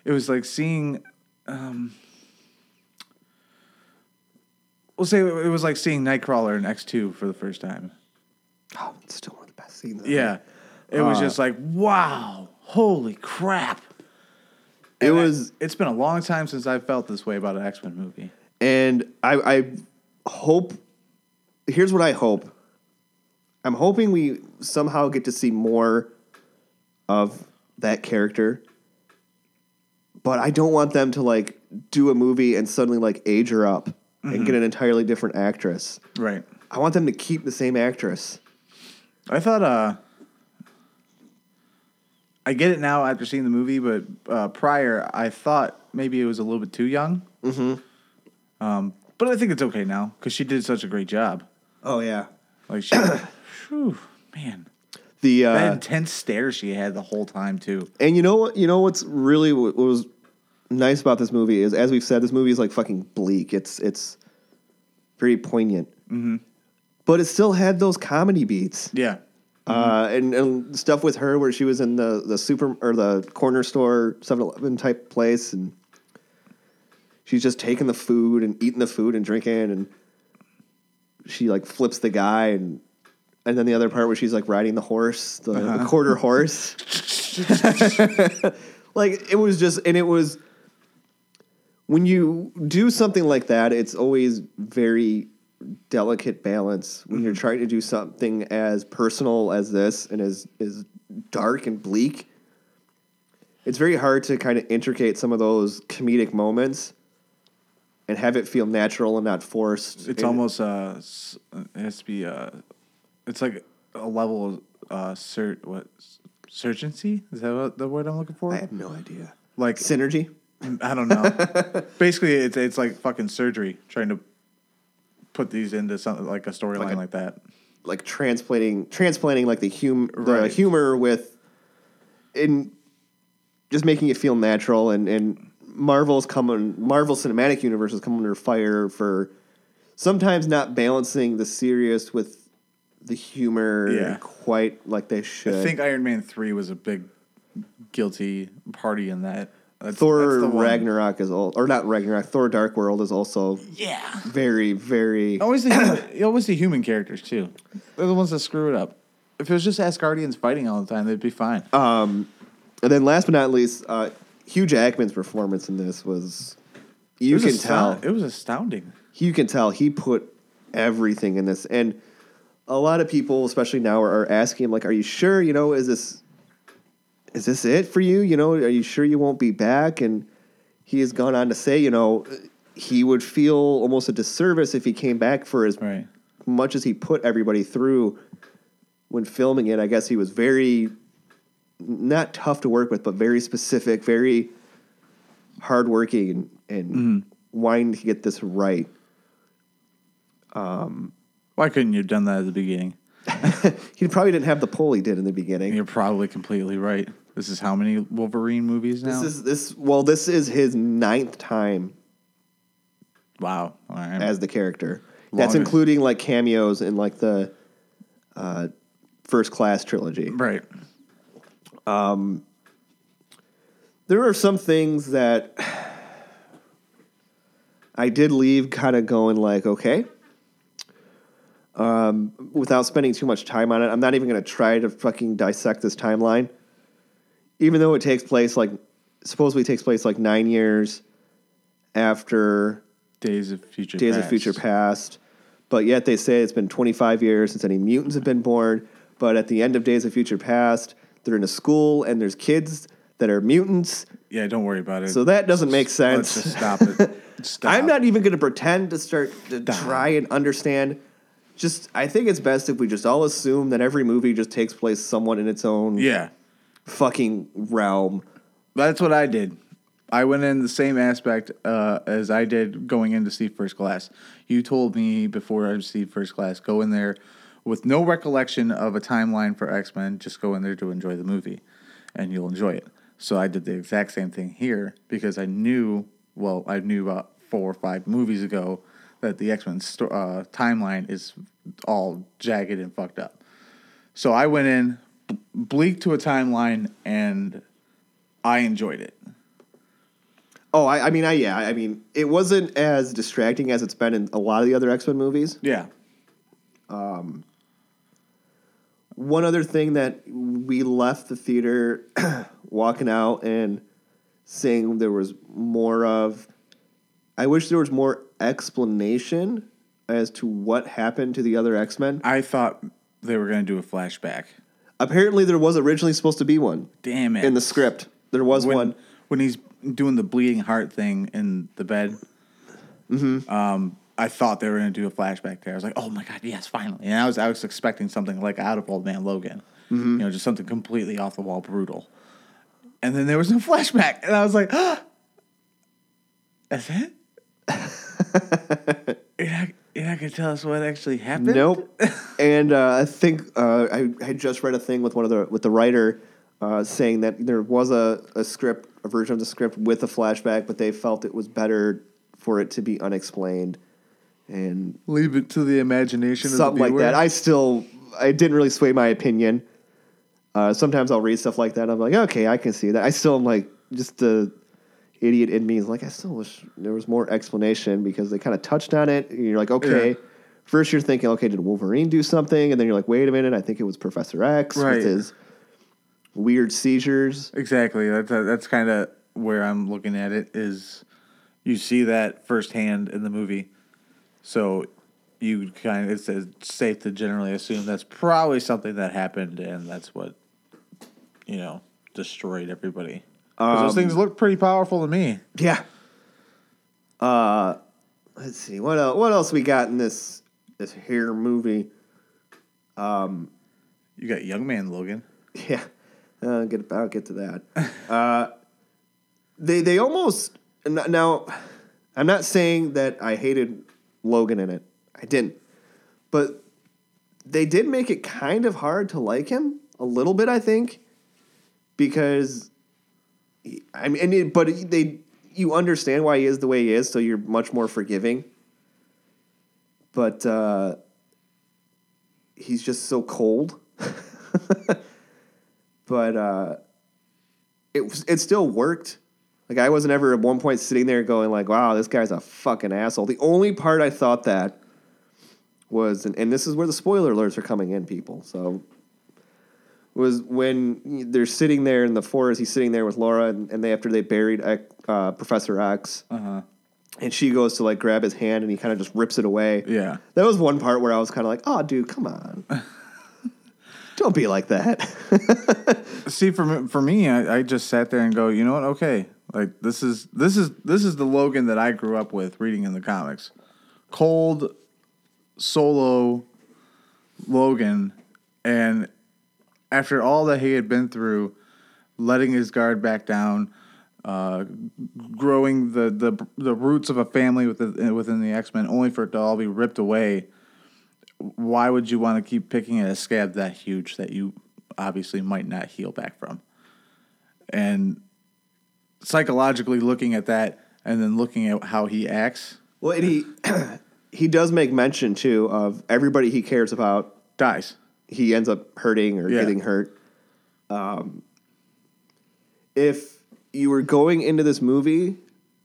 it was like seeing we'll say it was like seeing Nightcrawler in X two for the first time. Oh, it's still one of the best scenes. Yeah, it was Uh, just like wow, holy crap! It And I- was, it's been a long time since I felt this way about an X Men movie. and I, I hope. Here's what I hope. I'm hoping we somehow get to see more of that character, but I don't want them to like do a movie and suddenly like age her up and get an entirely different actress. Right. I want them to keep the same actress. I thought. uh I get it now after seeing the movie, but uh, prior I thought maybe it was a little bit too young. Mm-hmm. Um, but I think it's okay now because she did such a great job. Oh yeah, Like she, whew, man. the uh, that intense stare she had the whole time too. And you know what? You know what's really what was nice about this movie is, as we've said, this movie is like fucking bleak. It's it's very poignant, mm-hmm. but it still had those comedy beats. Yeah, Uh, and, and stuff with her where she was in the, the super or the corner store 7-Eleven type place and she's just taking the food and eating the food and drinking and she like flips the guy and and then the other part where she's like riding the horse the, the quarter horse. Like it was just and it was when you do something like that it's always very delicate balance when you're trying to do something as personal as this and as is dark and bleak it's very hard to kind of intricate some of those comedic moments and have it feel natural and not forced. It's And- almost uh, it has to be uh, it's like a level of uh, cert what surgency? Is that what the word I'm looking for? i have no idea. Like synergy? I don't know. Basically, it's it's like fucking surgery trying to put these into something like a storyline Like like, that. like transplanting transplanting like the hum the humor with in just making it feel natural and and Marvel's coming Marvel Cinematic Universe has come under fire for sometimes not balancing the serious with the humor Yeah. quite like they should. I think Iron Man three was a big guilty party in that. That's, Thor that's. Ragnarok is all or not Ragnarok Thor Dark World is also Yeah. very very Always the human, always the human characters too. They're the ones that screw it up. If it was just Asgardians fighting all the time, they'd be fine. and then last but not least uh, Hugh Jackman's performance in this was you was can astound- tell it was astounding. you can tell he put everything in this and a lot of people especially now are, are asking him like are you sure you know is this is this it for you you know are you sure you won't be back and he has gone on to say you know he would feel almost a disservice if he came back for as Right. much as he put everybody through when filming it i guess he was very not tough to work with but very specific very hardworking and, and mm-hmm. wanting to get this right um, Why couldn't you have done that at the beginning? He probably didn't have the pull he did in the beginning. You're probably completely right. This is how many Wolverine movies now? This is this well, this is his ninth time wow. All right. as the character. That's including like cameos in like the uh, first class trilogy. right. Um There are some things that I did leave kind of going like, okay. Um, without spending too much time on it, I'm not even going to try to fucking dissect this timeline. Even though it takes place like, supposedly takes place like nine years after Days of Future Days Past. of Future Past, but yet they say it's been 25 years since any mutants have been born. But at the end of Days of Future Past, they're in a school and there's kids that are mutants. Yeah, don't worry about it. So that doesn't make Let's sense. just stop it. Stop. I'm not even going to pretend to start to Stop. try and understand. Just, I think it's best if we just all assume that every movie just takes place somewhat in its own Yeah, fucking realm. that's what I did. I went in the same aspect uh, as I did going into Steve First Class. You told me before I Steve First Class, go in there with no recollection of a timeline for X Men. Just go in there to enjoy the movie, and you'll enjoy it. So I did the exact same thing here because I knew, well, I knew about four or five movies ago that the X Men sto- uh, timeline is all jagged and fucked up. So I went in b- bleak to a timeline, and I enjoyed it. Oh, I, I mean, I yeah, I mean, it wasn't as distracting as it's been in a lot of the other X Men movies. Yeah. Um, One other thing that we left the theater walking out and saying there was more of, I wish there was more explanation as to what happened to the other X Men. I thought they were going to do a flashback. Apparently, there was originally supposed to be one Damn it. in the script. There was when, one. When he's doing the bleeding heart thing in the bed, Mm-hmm. um, I thought they were going to do a flashback there. I was like, oh my God, yes, finally. And I was, I was expecting something like out of Old Man Logan, Mm-hmm. you know, just something completely off the wall brutal. And then there was no flashback. And I was like, that's it? you're not, going to tell us what actually happened? Nope. and uh, I think uh, I I had just read a thing with one of the with the writer uh, saying that there was a, a script, a version of the script with a flashback, but they felt it was better for it to be unexplained and Leave it to the imagination something of the like that. I still I didn't really sway my opinion. Uh, sometimes I'll read stuff like that. I'm like, okay, I can see that. I still am like just the idiot in me is like, I still wish there was more explanation because they kind of touched on it. And you're like, okay. Yeah. First, you're thinking, okay, did Wolverine do something? And then you're like, wait a minute, I think it was Professor X Right. with his weird seizures. Exactly. That's that's kind of where I'm looking at it. Is you see that firsthand in the movie, so you kind of it's, it's safe to generally assume that's probably something that happened, and that's what you know destroyed everybody. 'Cause those things look pretty powerful to me. Yeah. Uh, let's see what else. What else we got in this this here movie? Um, You got young man Logan. Yeah, uh, get I'll get to that. uh, they they almost now. I'm not saying that I hated Logan in it. I didn't, but they did make it kind of hard to like him a little bit. I think because I mean, it, but they you understand why he is the way he is, so you're much more forgiving. But uh, he's just so cold. but uh, it it still worked. Like I wasn't ever at one point sitting there going like, "Wow, this guy's a fucking asshole." The only part I thought that was, and, and this is where the spoiler alerts are coming in, people. So was when they're sitting there in the forest. He's sitting there with Laura, and, and they after they buried uh, Professor X, Uh huh. and she goes to like grab his hand, and he kind of just rips it away. Yeah. That was one part where I was kind of like, "Oh, dude, come on." Don't be like that. See, for me, for me, I, I just sat there and go, you know what? Okay, like this is this is this is the Logan that I grew up with reading in the comics. Cold, solo, Logan, and after all that he had been through, letting his guard back down, uh, growing the, the the roots of a family within within the X Men, only for it to all be ripped away. Why would you want to keep picking at a scab that huge that you obviously might not heal back from? And psychologically looking at that and then looking at how he acts, well, and he he does make mention too of everybody he cares about. dies. He ends up hurting or Yeah. getting hurt. Um, if you were going into this movie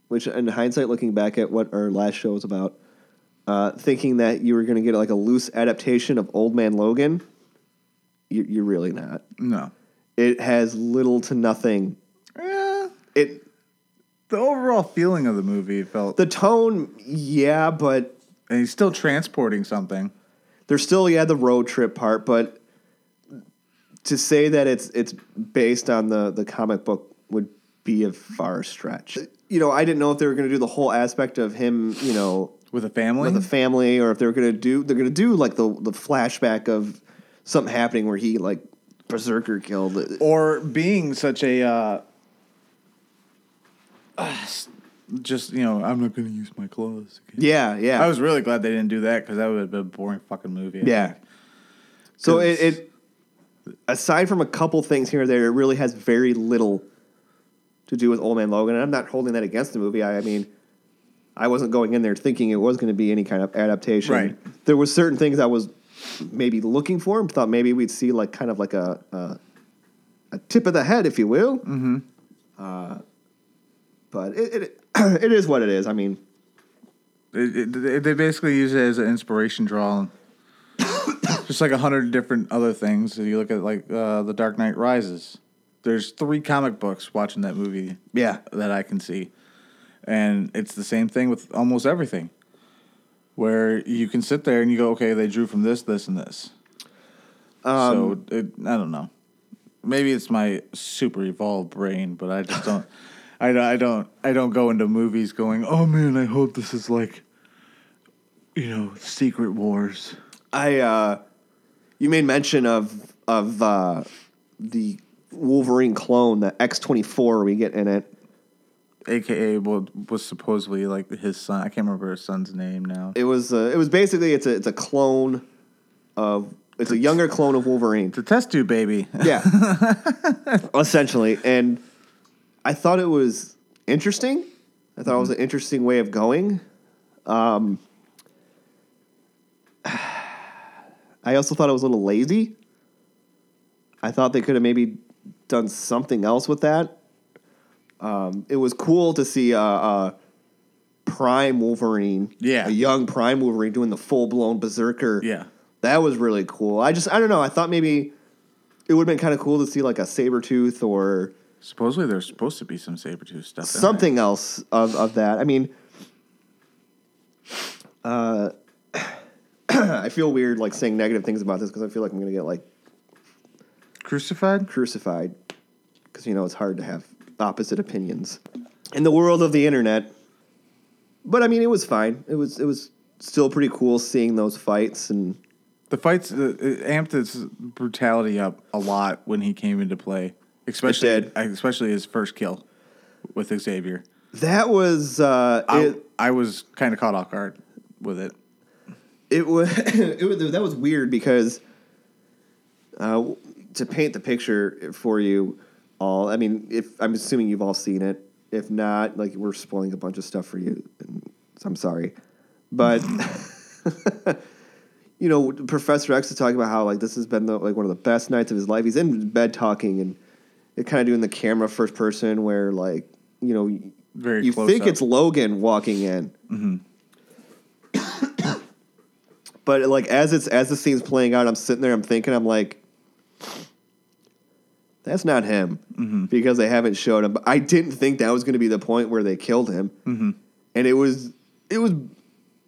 which in hindsight, looking back at what our last show was about, uh, thinking that you were going to get like a loose adaptation of Old Man Logan, you, you're really not. No. It has little to nothing. Yeah. It The overall feeling of the movie felt, the tone, yeah, but and he's still transporting something. There's still yeah the road trip part, but to say that it's it's based on the the comic book would be a far stretch. You know, I didn't know if they were going to do the whole aspect of him, you know, With a family? with a family, or if they're going to do they're going to do like the the flashback of something happening where he like berserker killed. or being such a uh, just you know i'm not going to use my claws again. Yeah, yeah. i was really glad they didn't do that because that would have been a boring fucking movie I Yeah. think. So it, it, aside from a couple things here or there, it really has very little to do with Old Man Logan. And I'm not holding that against the movie. I, I mean, I wasn't going in there thinking it was going to be any kind of adaptation. Right. There were certain things I was maybe looking for and thought maybe we'd see like kind of like a a, a tip of the head, if you will. Mm-hmm. Uh, but it, it it is what it is. I mean, It- it- they- basically use it as an inspiration draw. Just like a hundred different other things. If you look at like uh, the dark knight rises there's three comic books watching that movie Yeah. that i can see. And it's the same thing with almost everything. Where you can sit there and you go okay they drew from this this and this. So it, i don't know. Maybe it's my super evolved brain but i just don't I, don't- I don't i don't go into movies going oh man i hope this is like you know secret wars I uh, you made mention of of uh, the Wolverine clone, the X twenty four we get in it. aka what was supposedly like his son i can't remember his son's name now It was uh, it was basically it's a it's a clone of it's a younger clone of Wolverine. it's a test tube baby Yeah, essentially, and I thought it was interesting. I thought it was an interesting way of going. Um, I also thought it was a little lazy. I thought they could have maybe done something else with that. Um, it was cool to see uh, uh, Prime Wolverine, Yeah. a young Prime Wolverine doing the full blown Berserker. yeah That was really cool. I just I don't know. I thought maybe it would have been kind of cool to see like a Sabretooth or supposedly there's supposed to be some Sabretooth stuff in there. something else of, of that. I mean, uh, I feel weird like saying negative things about this because I feel like I'm gonna get like crucified crucified because you know it's hard to have opposite opinions in the world of the internet. But I mean, it was fine. It was it was still pretty cool seeing those fights and The fights uh, it amped its brutality up a lot when he came into play, especially did. especially his first kill with Xavier. that was uh, I, it, I was kind of caught off guard with it. it was it was that was weird because uh, to paint the picture for you all. I mean, if I'm assuming you've all seen it. If not, like we're spoiling a bunch of stuff for you. And I'm sorry, but you know, Professor X is talking about how like this has been the, like one of the best nights of his life. He's in bed talking and it kind of doing the camera first person where like you know Very you think up. it's Logan walking in. but like as it's as the scene's playing out, I'm sitting there, I'm thinking, I'm like, that's not him Mm-hmm. because they haven't showed him. But I didn't think that was going to be the point where they killed him, Mm-hmm. and it was it was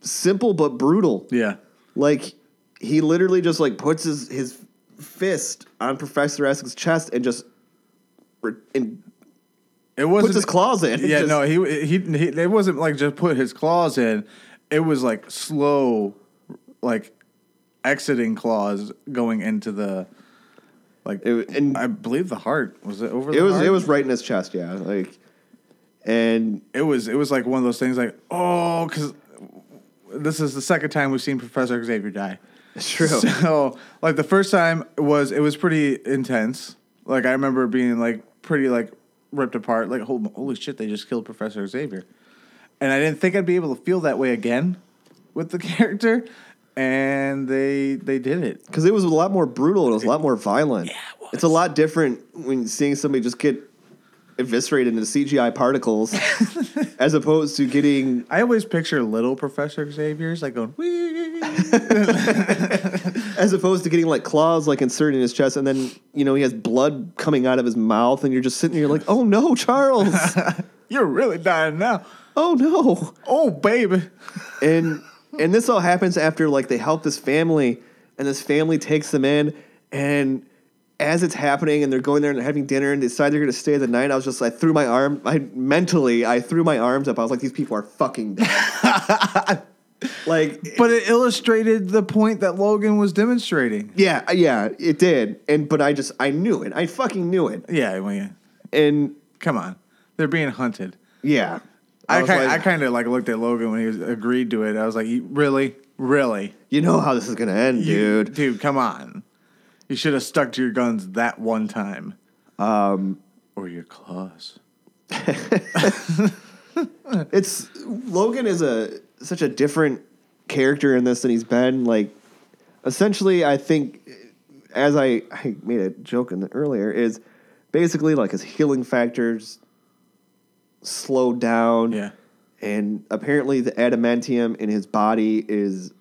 simple but brutal. Yeah, Like he literally just like puts his his fist on Professor X's chest and just and it wasn't puts his claws in. Yeah, just- no, he, he he it wasn't like just put his claws in. It was like slow, like exiting claws going into the like. It- and- I believe the heart was it over. It was heart? it was right in his chest, yeah. Like, and it was it was like one of those things like oh because this is the second time we've seen Professor Xavier die. it's true. So like the first time was it was pretty intense. Like I remember being like pretty like ripped apart. Like holy, holy shit, they just killed Professor Xavier, and I didn't think I'd be able to feel that way again with the character, and they they did it. Because it was a lot more brutal it was a lot more violent. Yeah, it. It's a lot different when seeing somebody just get eviscerated into CGI particles, as opposed to getting I always picture little Professor Xavier's like going, Wee! as opposed to getting like claws like inserted in his chest, and then you know he has blood coming out of his mouth, and you're just sitting there like, oh no, Charles, You're really dying now. oh no, Oh, baby. and and this all happens after like they help this family, and this family takes them in, and as it's happening, and they're going there and they're having dinner, and they decide they're going to stay the night. I was just I threw my arm, I mentally I threw my arms up. I was like, these people are fucking dead. like But it illustrated the point that Logan was demonstrating. Yeah, uh, yeah, it did. And but I just I knew it. I fucking knew it. Yeah, I mean, And come on. They're being hunted. yeah. I, was kind, like, I kind of like looked at Logan when he was agreed to it. I was like, really, really, you know how this is gonna end, You- dude. dude, come on. You should have stuck to your guns that one time, Um or your claws. it's Logan is a such a different character in this than he's been. Like essentially I think as I, I made a joke in the earlier, is basically like his healing factors slowed down. Yeah, and apparently the adamantium in his body is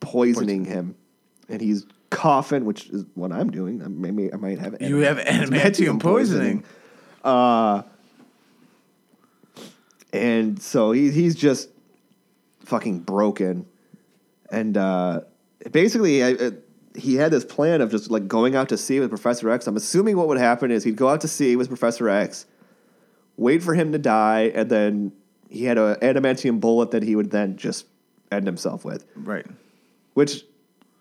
poisoning him, and he's coughing, which is what I'm doing. Maybe I might have you have adamantium poisoning. Uh, and so he, he's just fucking broken, and uh, basically, I, uh, he had this plan of just like going out to sea with Professor X. I'm assuming what would happen is he'd go out to sea with Professor X, wait for him to die, and then he had an adamantium bullet that he would then just end himself with. Right. Which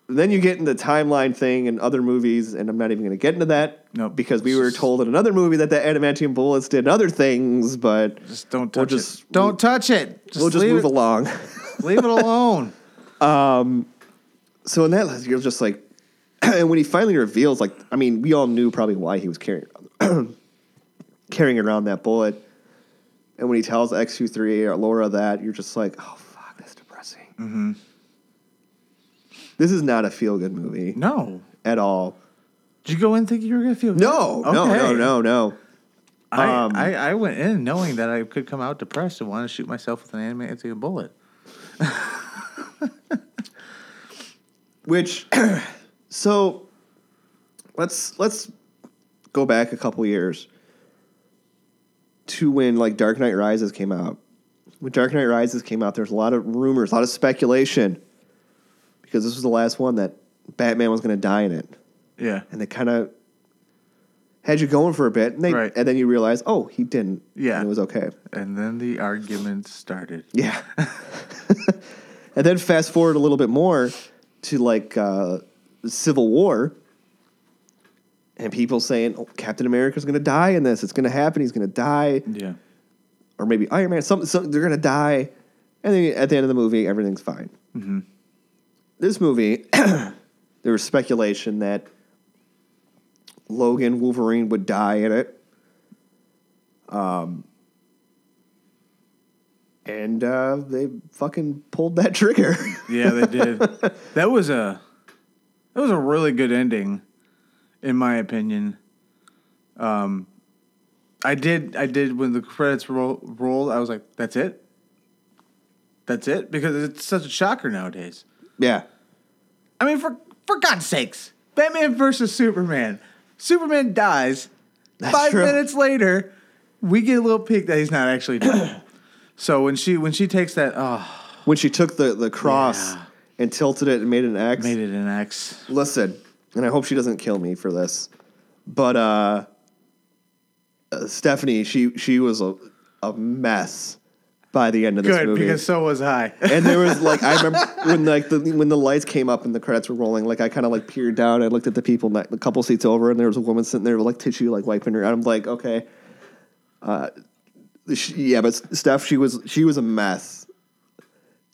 then you get into the timeline thing and other movies, and I'm not even going to get into that. Nope. Because we were told in another movie that the adamantium bullets did other things, but Just don't We'll touch just- it. Don't touch it. Just we'll just leave move it, along. Leave it alone. so in that, you're just like, and when he finally reveals, like, I mean, we all knew probably why he was carrying carrying around that bullet. And when he tells X23 or Laura that, you're just like, oh, fuck, that's depressing. Mm-hmm. This is not a feel good movie no. at all. Did you go in thinking you were gonna feel? good? No, no, no, no, no. I, Um, I, I went in knowing that I could come out depressed and want to shoot myself with an adamantium bullet. Which, so, let's let's go back a couple years to when like Dark Knight Rises came out. When Dark Knight Rises came out, there's a lot of rumors, a lot of speculation, because this was the last one that Batman was going to die in it, Yeah. and they kind of had you going for a bit, and, they, Right. and then you realize, oh, he didn't, Yeah. and it was okay. And then the argument started. Yeah. and then fast forward a little bit more to like uh, Civil War, and people saying oh, Captain America's going to die in this. It's going to happen. He's going to die, Yeah. or maybe Iron Man. Some, some they're going to die, and then at the end of the movie, everything's fine. This movie, there was speculation that Logan Wolverine would die in it. Um, and uh, they fucking pulled that trigger. Yeah, they did. that was a that was a really good ending, in my opinion. Um, I did I did when the credits roll, rolled. I was like, "That's it, that's it," because it's such a shocker nowadays. Yeah. I mean, for for God's sakes, Batman versus Superman. Superman dies. That's Five true. minutes later, we get a little peek that he's not actually dead. so when she when she takes that, oh, When she took the, the cross Yeah. and tilted it and made it an X. made it an X. Listen, and I hope she doesn't kill me for this, but uh, uh, Stephanie, she she was a, a mess by the end of this Good movie. because so was I. and there was like I remember when like the when the lights came up and the credits were rolling, like I kind of like peered down. I looked at the people ne- a couple seats over, and there was a woman sitting there with like tissue, like wiping her. I'm like, okay, uh, she, yeah, but Steph, she was she was a mess.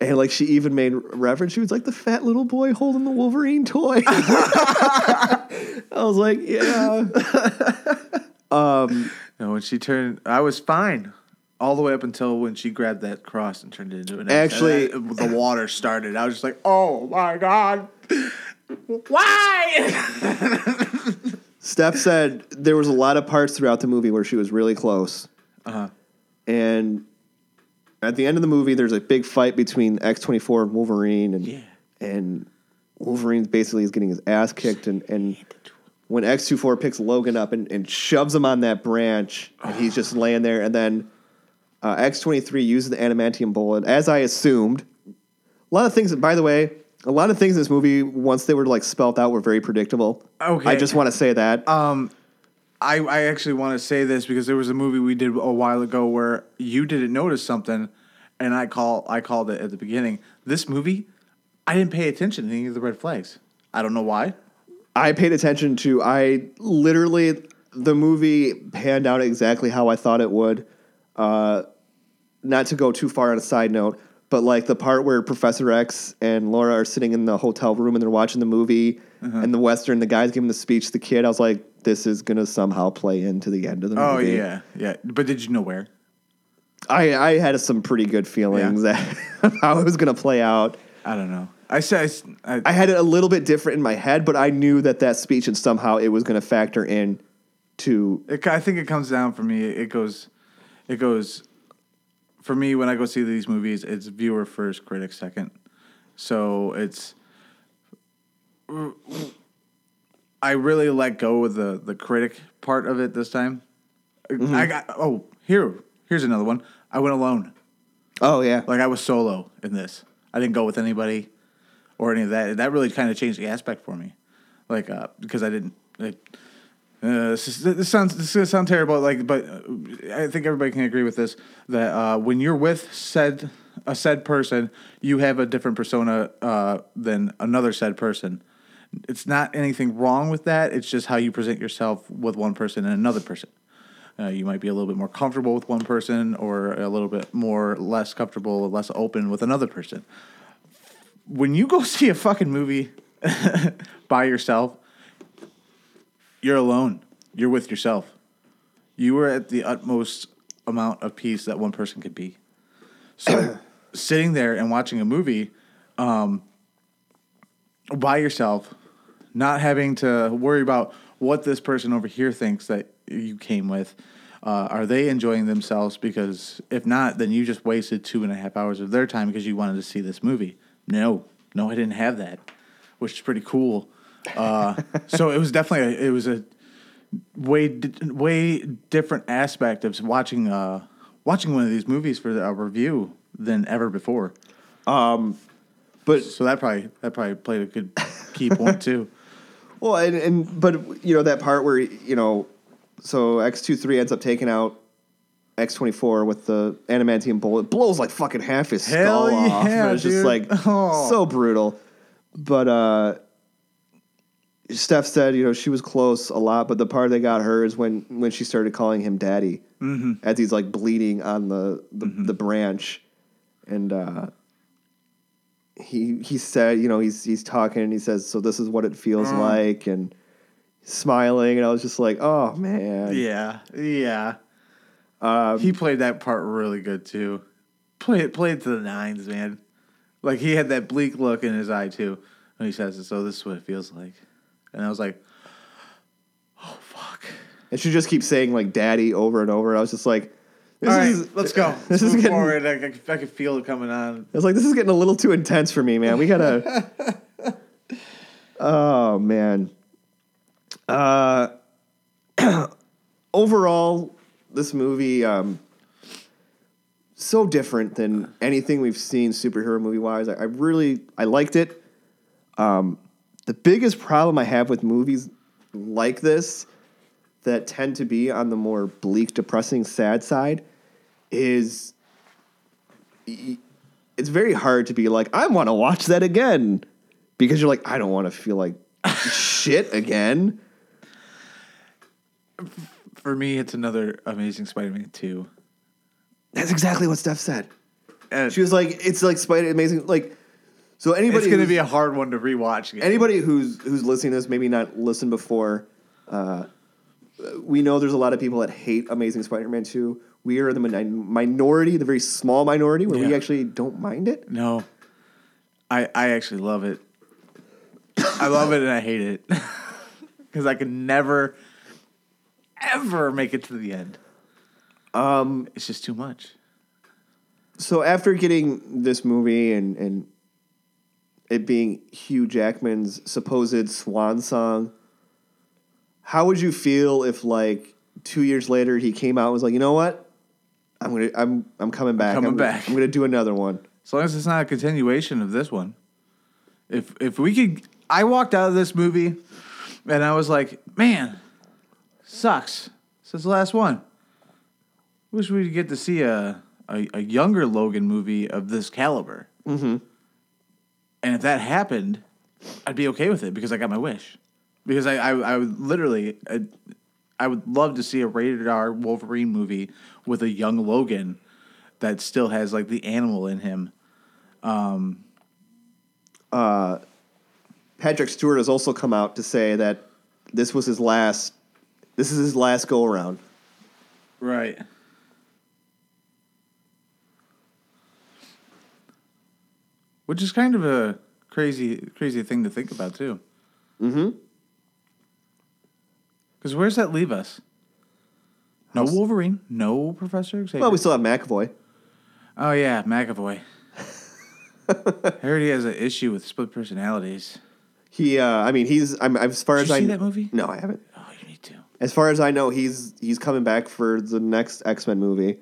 And like she even made reference, she was like the fat little boy holding the Wolverine toy. I was like, yeah, No, when she turned, I was fine all the way up until when she grabbed that cross and turned it into an. X. Actually- And that- the water started. I was just like, "Oh my god, why?" Steph said there was a lot of parts throughout the movie where she was really close. Uh-huh. And at the end of the movie, there's a big fight between X24 and Wolverine. And, Yeah. and Wolverine basically is getting his ass kicked. And, and when X24 picks Logan up and, and shoves him on that branch, and he's just laying there. And then uh, X23 uses the adamantium bullet, as I assumed. A lot of things, by the way, a lot of things in this movie, once they were like spelt out, were very predictable. Okay. I just want to say that. Um, I I actually want to say this because there was a movie we did a while ago where you didn't notice something, and I call I called it at the beginning. This movie, I didn't pay attention to any of the red flags. I don't know why. I paid attention to. I literally the movie panned out exactly how I thought it would. Uh, not to go too far on a side note, but like the part where Professor X and Laura are sitting in the hotel room and they're watching the movie, uh-huh. and the Western, the guy's giving the speech to the kid. I was like, this is gonna somehow play into the end of the Oh movie. Oh, yeah, yeah. But did you know where? I I had some pretty good feelings that how it was gonna play out. I don't know. I said I, I had it a little bit different in my head, but I knew that that speech and somehow it was going to factor in to It, I think it comes down for me. It goes, it goes. For me, when I go see these movies, it's viewer first, critic second. So it's. I really let go of the the critic part of it this time. I got oh here here's another one. I went alone. oh yeah Like I was solo in this. I didn't go with anybody or any of that. That really kind of changed the aspect for me. Like uh, because I didn't. Like, uh, this, is, this sounds this is gonna sound terrible. Like, but uh, I think everybody can agree with this that uh, when you're with said a said person, you have a different persona uh, than another said person. It's not anything wrong with that. It's just how you present yourself with one person and another person. Uh, you might be a little bit more comfortable with one person, or a little bit more less comfortable, less open with another person. When you go see a fucking movie by yourself, you're alone. You're with yourself. You are at the utmost amount of peace that one person could be. So, sitting there and watching a movie um, by yourself, not having to worry about what this person over here thinks that you came with. Uh, are they enjoying themselves? Because if not, then you just wasted two and a half hours of their time because you wanted to see this movie. No, no, I didn't have that, which is pretty cool. Uh, so it was definitely a, it was a way di- way different aspect of watching uh, watching one of these movies for a review than ever before. but So that probably that probably played a good key point too. well and, and but you know that part where you know so x23 ends up taking out x24 with the adamantium bullet blows like fucking half his Hell skull off yeah, and it's just like Oh. so brutal but uh Steph said, you know, she was close a lot, but the part that got her is when when she started calling him daddy Mm-hmm. as he's like bleeding on the the, the branch, and uh, he he said, you know, he's he's talking and he says, so this is what it feels Mm. like, and smiling, and I was just like, oh man, Yeah, yeah. he played that part really good too. Play it, played to the nines, man. Like he had that bleak look in his eye too when he says, "So this is what it feels like," and I was like, "Oh fuck!" and she just keeps saying like daddy over and over. And I was just like, this All right, is let's go. This Let's is getting. forward. I, I, I can feel it coming on. I was like, this is getting a little too intense for me, man. We gotta. oh man. Uh, overall, this movie um, so different than anything we've seen superhero movie wise. I, I really I liked it. Um, the biggest problem I have with movies like this that tend to be on the more bleak, depressing, sad side is it's very hard to be like, I want to watch that again because you're like, I don't want to feel like shit again. For me, it's another Amazing Spider-Man two. That's exactly what Steph said. And She was like, it's like Spider Amazing. Like, so anybody it's going to be a hard one to rewatch. Again. anybody who's who's listening to this, maybe not listened before. Uh, we know there's a lot of people that hate Amazing Spider-Man 2. We are the min- minority, the very small minority, where we actually don't mind it. No, I I actually love it. I love it and I hate it because I could never, ever make it to the end. Um, it's just too much. So after getting this movie and and it being Hugh Jackman's supposed swan song, how would you feel if like two years later he came out and was like, you know what, I'm gonna I'm I'm coming back. coming I'm, back." I'm gonna do another one. As long as it's not a continuation of this one. If if we could, I walked out of this movie, and I was like, man, sucks. This is the last one. Wish we'd get to see a a, a younger Logan movie of this caliber. Mm-hmm. And if that happened, I'd be okay with it because I got my wish. Because I I, I would literally. I, I would love to see a rated R Wolverine movie with a young Logan that still has like the animal in him. Um, uh, Patrick Stewart has also come out to say that this was his last. This is his last go around. Right. Which is kind of a crazy, crazy thing to think about too. Mm-hmm. Because where's that leave us? No How's- Wolverine, no Professor Xavier. Well, we still have McAvoy. oh yeah, McAvoy. I heard he has an issue with split personalities. He, uh, I mean, he's. I'm as far Did as you I see that movie? No, I haven't. Oh, you need to. As far as I know, he's he's coming back for the next X Men movie.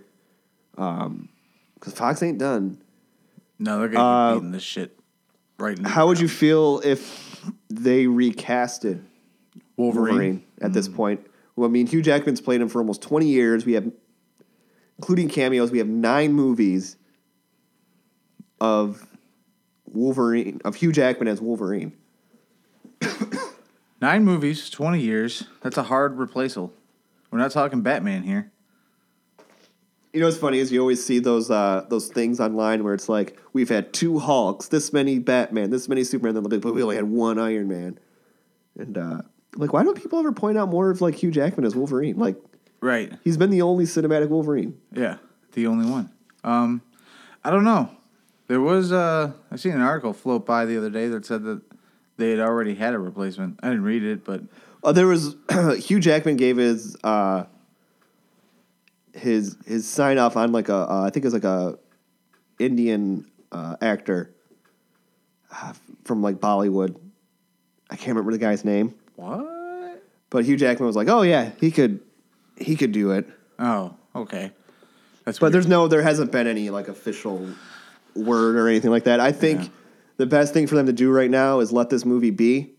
Um, because Fox ain't done. No, they're gonna Uh, be beating this shit right now. How would you feel if they recasted Wolverine? Wolverine at this point? Well, I mean, Hugh Jackman's played him for almost 20 years. We have, including cameos, we have nine movies of Wolverine, of Hugh Jackman as Wolverine. Nine movies, 20 years. That's a hard replaceable. We're not talking Batman here. You know what's funny is you always see those uh, those things online where it's like we've had two Hulks, this many Batman, this many Superman, then but we only had one Iron Man. And uh, like, why don't people ever point out more of like Hugh Jackman as Wolverine? Like, Right. he's been the only cinematic Wolverine. Yeah. The only one. Um, I don't know. There was, uh, I seen an article float by the other day that said that they had already had a replacement. I didn't read it, but Uh, there was Hugh Jackman gave his uh, his his sign off on like a uh, I think it was like a Indian uh, actor uh, from like Bollywood. I can't remember the guy's name, what? but Hugh Jackman was like, "Oh yeah, he could he could do it." Oh, okay. That's But weird. there's no there hasn't been any like official word or anything like that. I think Yeah. the best thing for them to do right now is let this movie be.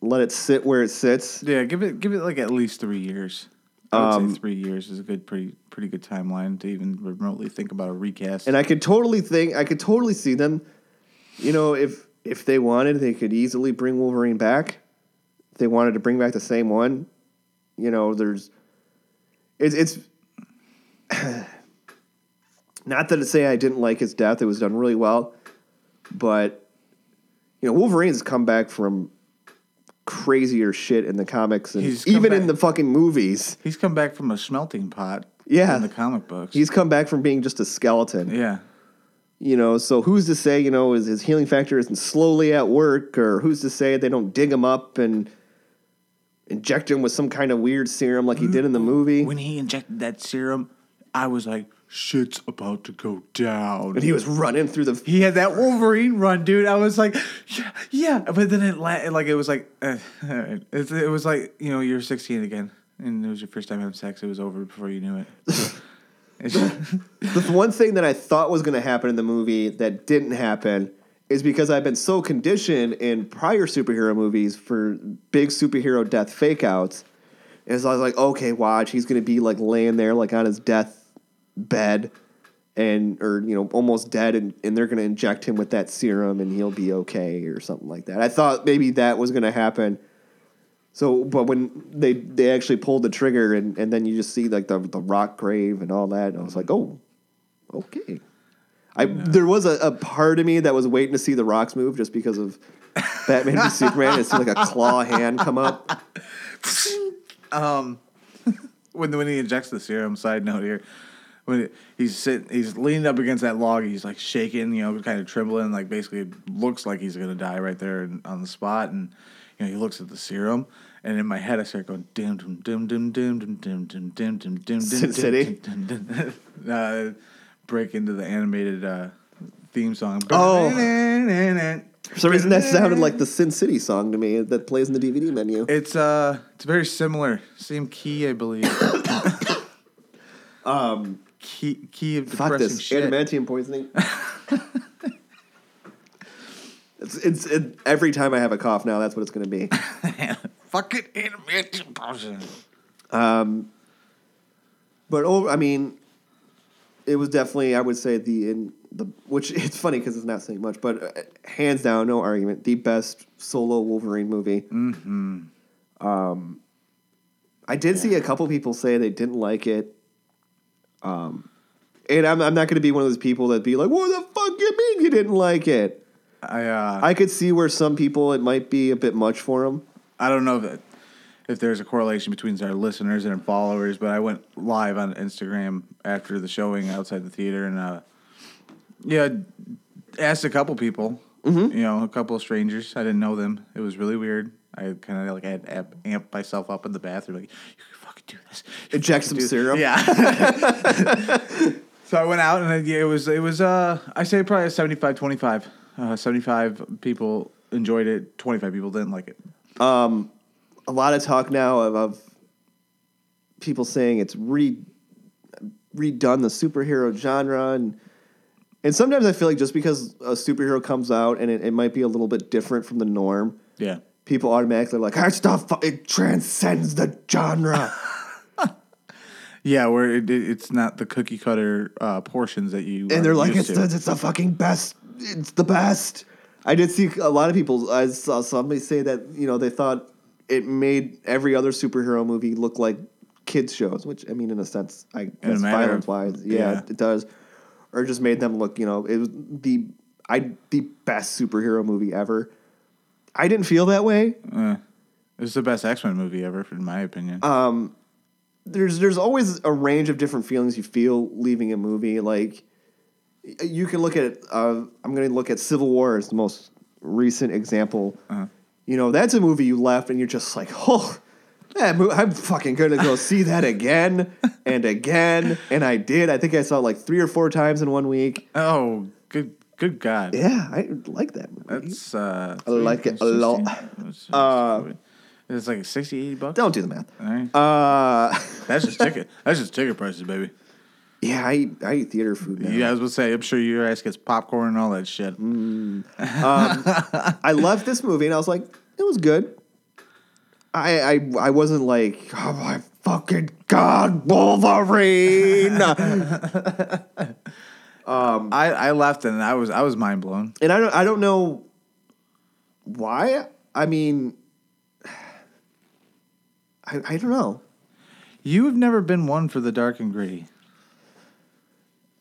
Let it sit where it sits. yeah, give it give it like at least three years. I would Um, say three years is a good, pretty pretty good timeline to even remotely think about a recast. And I could totally think I could totally see them, you know, if if they wanted, they could easily bring Wolverine back. If they wanted to bring back the same one, you know, there's it's it's not that to say I didn't like his death, it was done really well, but you know, Wolverine's come back from crazier shit in the comics and He's come even in back- the fucking movies. He's come back from a smelting pot. Yeah. in the comic books. He's come back from being just a skeleton. yeah, You know, so who's to say, you know, his, his healing factor isn't slowly at work, or who's to say they don't dig him up and inject him with some kind of weird serum like he did in the movie? when he injected that serum, I was like, "Shit's about to go down." And he was running through the. He had that Wolverine run, dude. I was like, yeah, yeah. But then it la- like it was like uh, it, it was like you know you're 16 again, and it was your first time having sex. It was over before you knew it. The one thing that I thought was going to happen in the movie that didn't happen is because I've been so conditioned in prior superhero movies for big superhero death fake outs. And so I was like, okay, watch, he's going to be like laying there, like on his death bed, and or you know almost dead, and, and they're going to inject him with that serum, and he'll be okay or something like that. I thought maybe that was going to happen. So, but when they they actually pulled the trigger, and, and then you just see like the the rock grave and all that, and I was like, oh, okay. I there was a, a part of me that was waiting to see the rocks move just because of Batman v Superman. It seemed like a claw hand come up. Um, when when he injects the serum. Side note here, when he's sitting, he's leaning up against that log. He's like shaking, you know, kind of trembling, like basically it looks like he's gonna die right there on the spot. And you know, he looks at the serum, and in my head I start going dim dim dim dim dim dim dim dim dim dim dim dim City? dim, dim, dim. Uh, break into the animated uh, theme song. Oh. For some reason, that sounded like the Sin City song to me that plays in the DVD menu. It's uh, it's very similar, same key, I believe. um, key key of Fuck depressing this shit. adamantium poisoning. it's it's it, every time I have a cough now. That's what it's going to be. Fucking adamantium potion. But oh, I mean, it was definitely I would say the in the which it's funny because it's not saying much, but uh, hands down, no argument, the best solo Wolverine movie. Mm-hmm. Um, I did see a couple people say they didn't like it. Um, and I'm I'm not going to be one of those people that be like, "What the fuck you mean you didn't like it?" I uh, I could see where some people it might be a bit much for them. I don't know if if there's a correlation between our listeners and our followers, but I went live on Instagram after the showing outside the theater and uh, yeah, asked a couple people, Mm-hmm. you know, a couple of strangers. I didn't know them. It was really weird. I kind of like had amp, amp myself up in the bathroom, like you can fucking do this. Inject some serum. Yeah. so I went out and it, it was it was uh I say probably a 75 25. Uh, 75 people enjoyed it, 25 people didn't like it. Um a lot of talk now of, of people saying it's re redone the superhero genre and and sometimes I feel like just because a superhero comes out and it, it might be a little bit different from the norm, Yeah. people automatically are like, our stuff it transcends the genre. Yeah, where it, it, it's not the cookie cutter uh, portions that you and they're like, it's the, it's the fucking best. It's the best. I did see a lot of people. I saw somebody say that you know they thought it made every other superhero movie look like kids shows, which I mean, in a sense, I guess violence wise, yeah, yeah. it does, or just made them look. You know, it was the I the best superhero movie ever. I didn't feel that way. Uh, was the best X Men movie ever, in my opinion. Uh, there's there's always a range of different feelings you feel leaving a movie. Like you can look at uh, I'm going to look at Civil War as the most recent example. You know, that's a movie you left and you're just like, oh, that mo- I'm fucking going to go see that again and again. And I did. I think I saw it like three or four times in one week. oh, good, good God. Yeah, I like that movie. That's uh, I like it a lot. 16? Uh, it's like 60, 80 bucks. Don't do the math. All right. Uh, That's just ticket. That's just ticket prices, baby. yeah, I eat, I eat theater food now. Yeah, I was gonna say. I'm sure your ass gets popcorn and all that shit. Mm. I left this movie and I was like, it was good. I I, I wasn't like, oh my fucking god, Wolverine. I, I left and I was I was mind blown. and I don't I don't know why. I mean, I I don't know. You have never been one for the dark and gritty.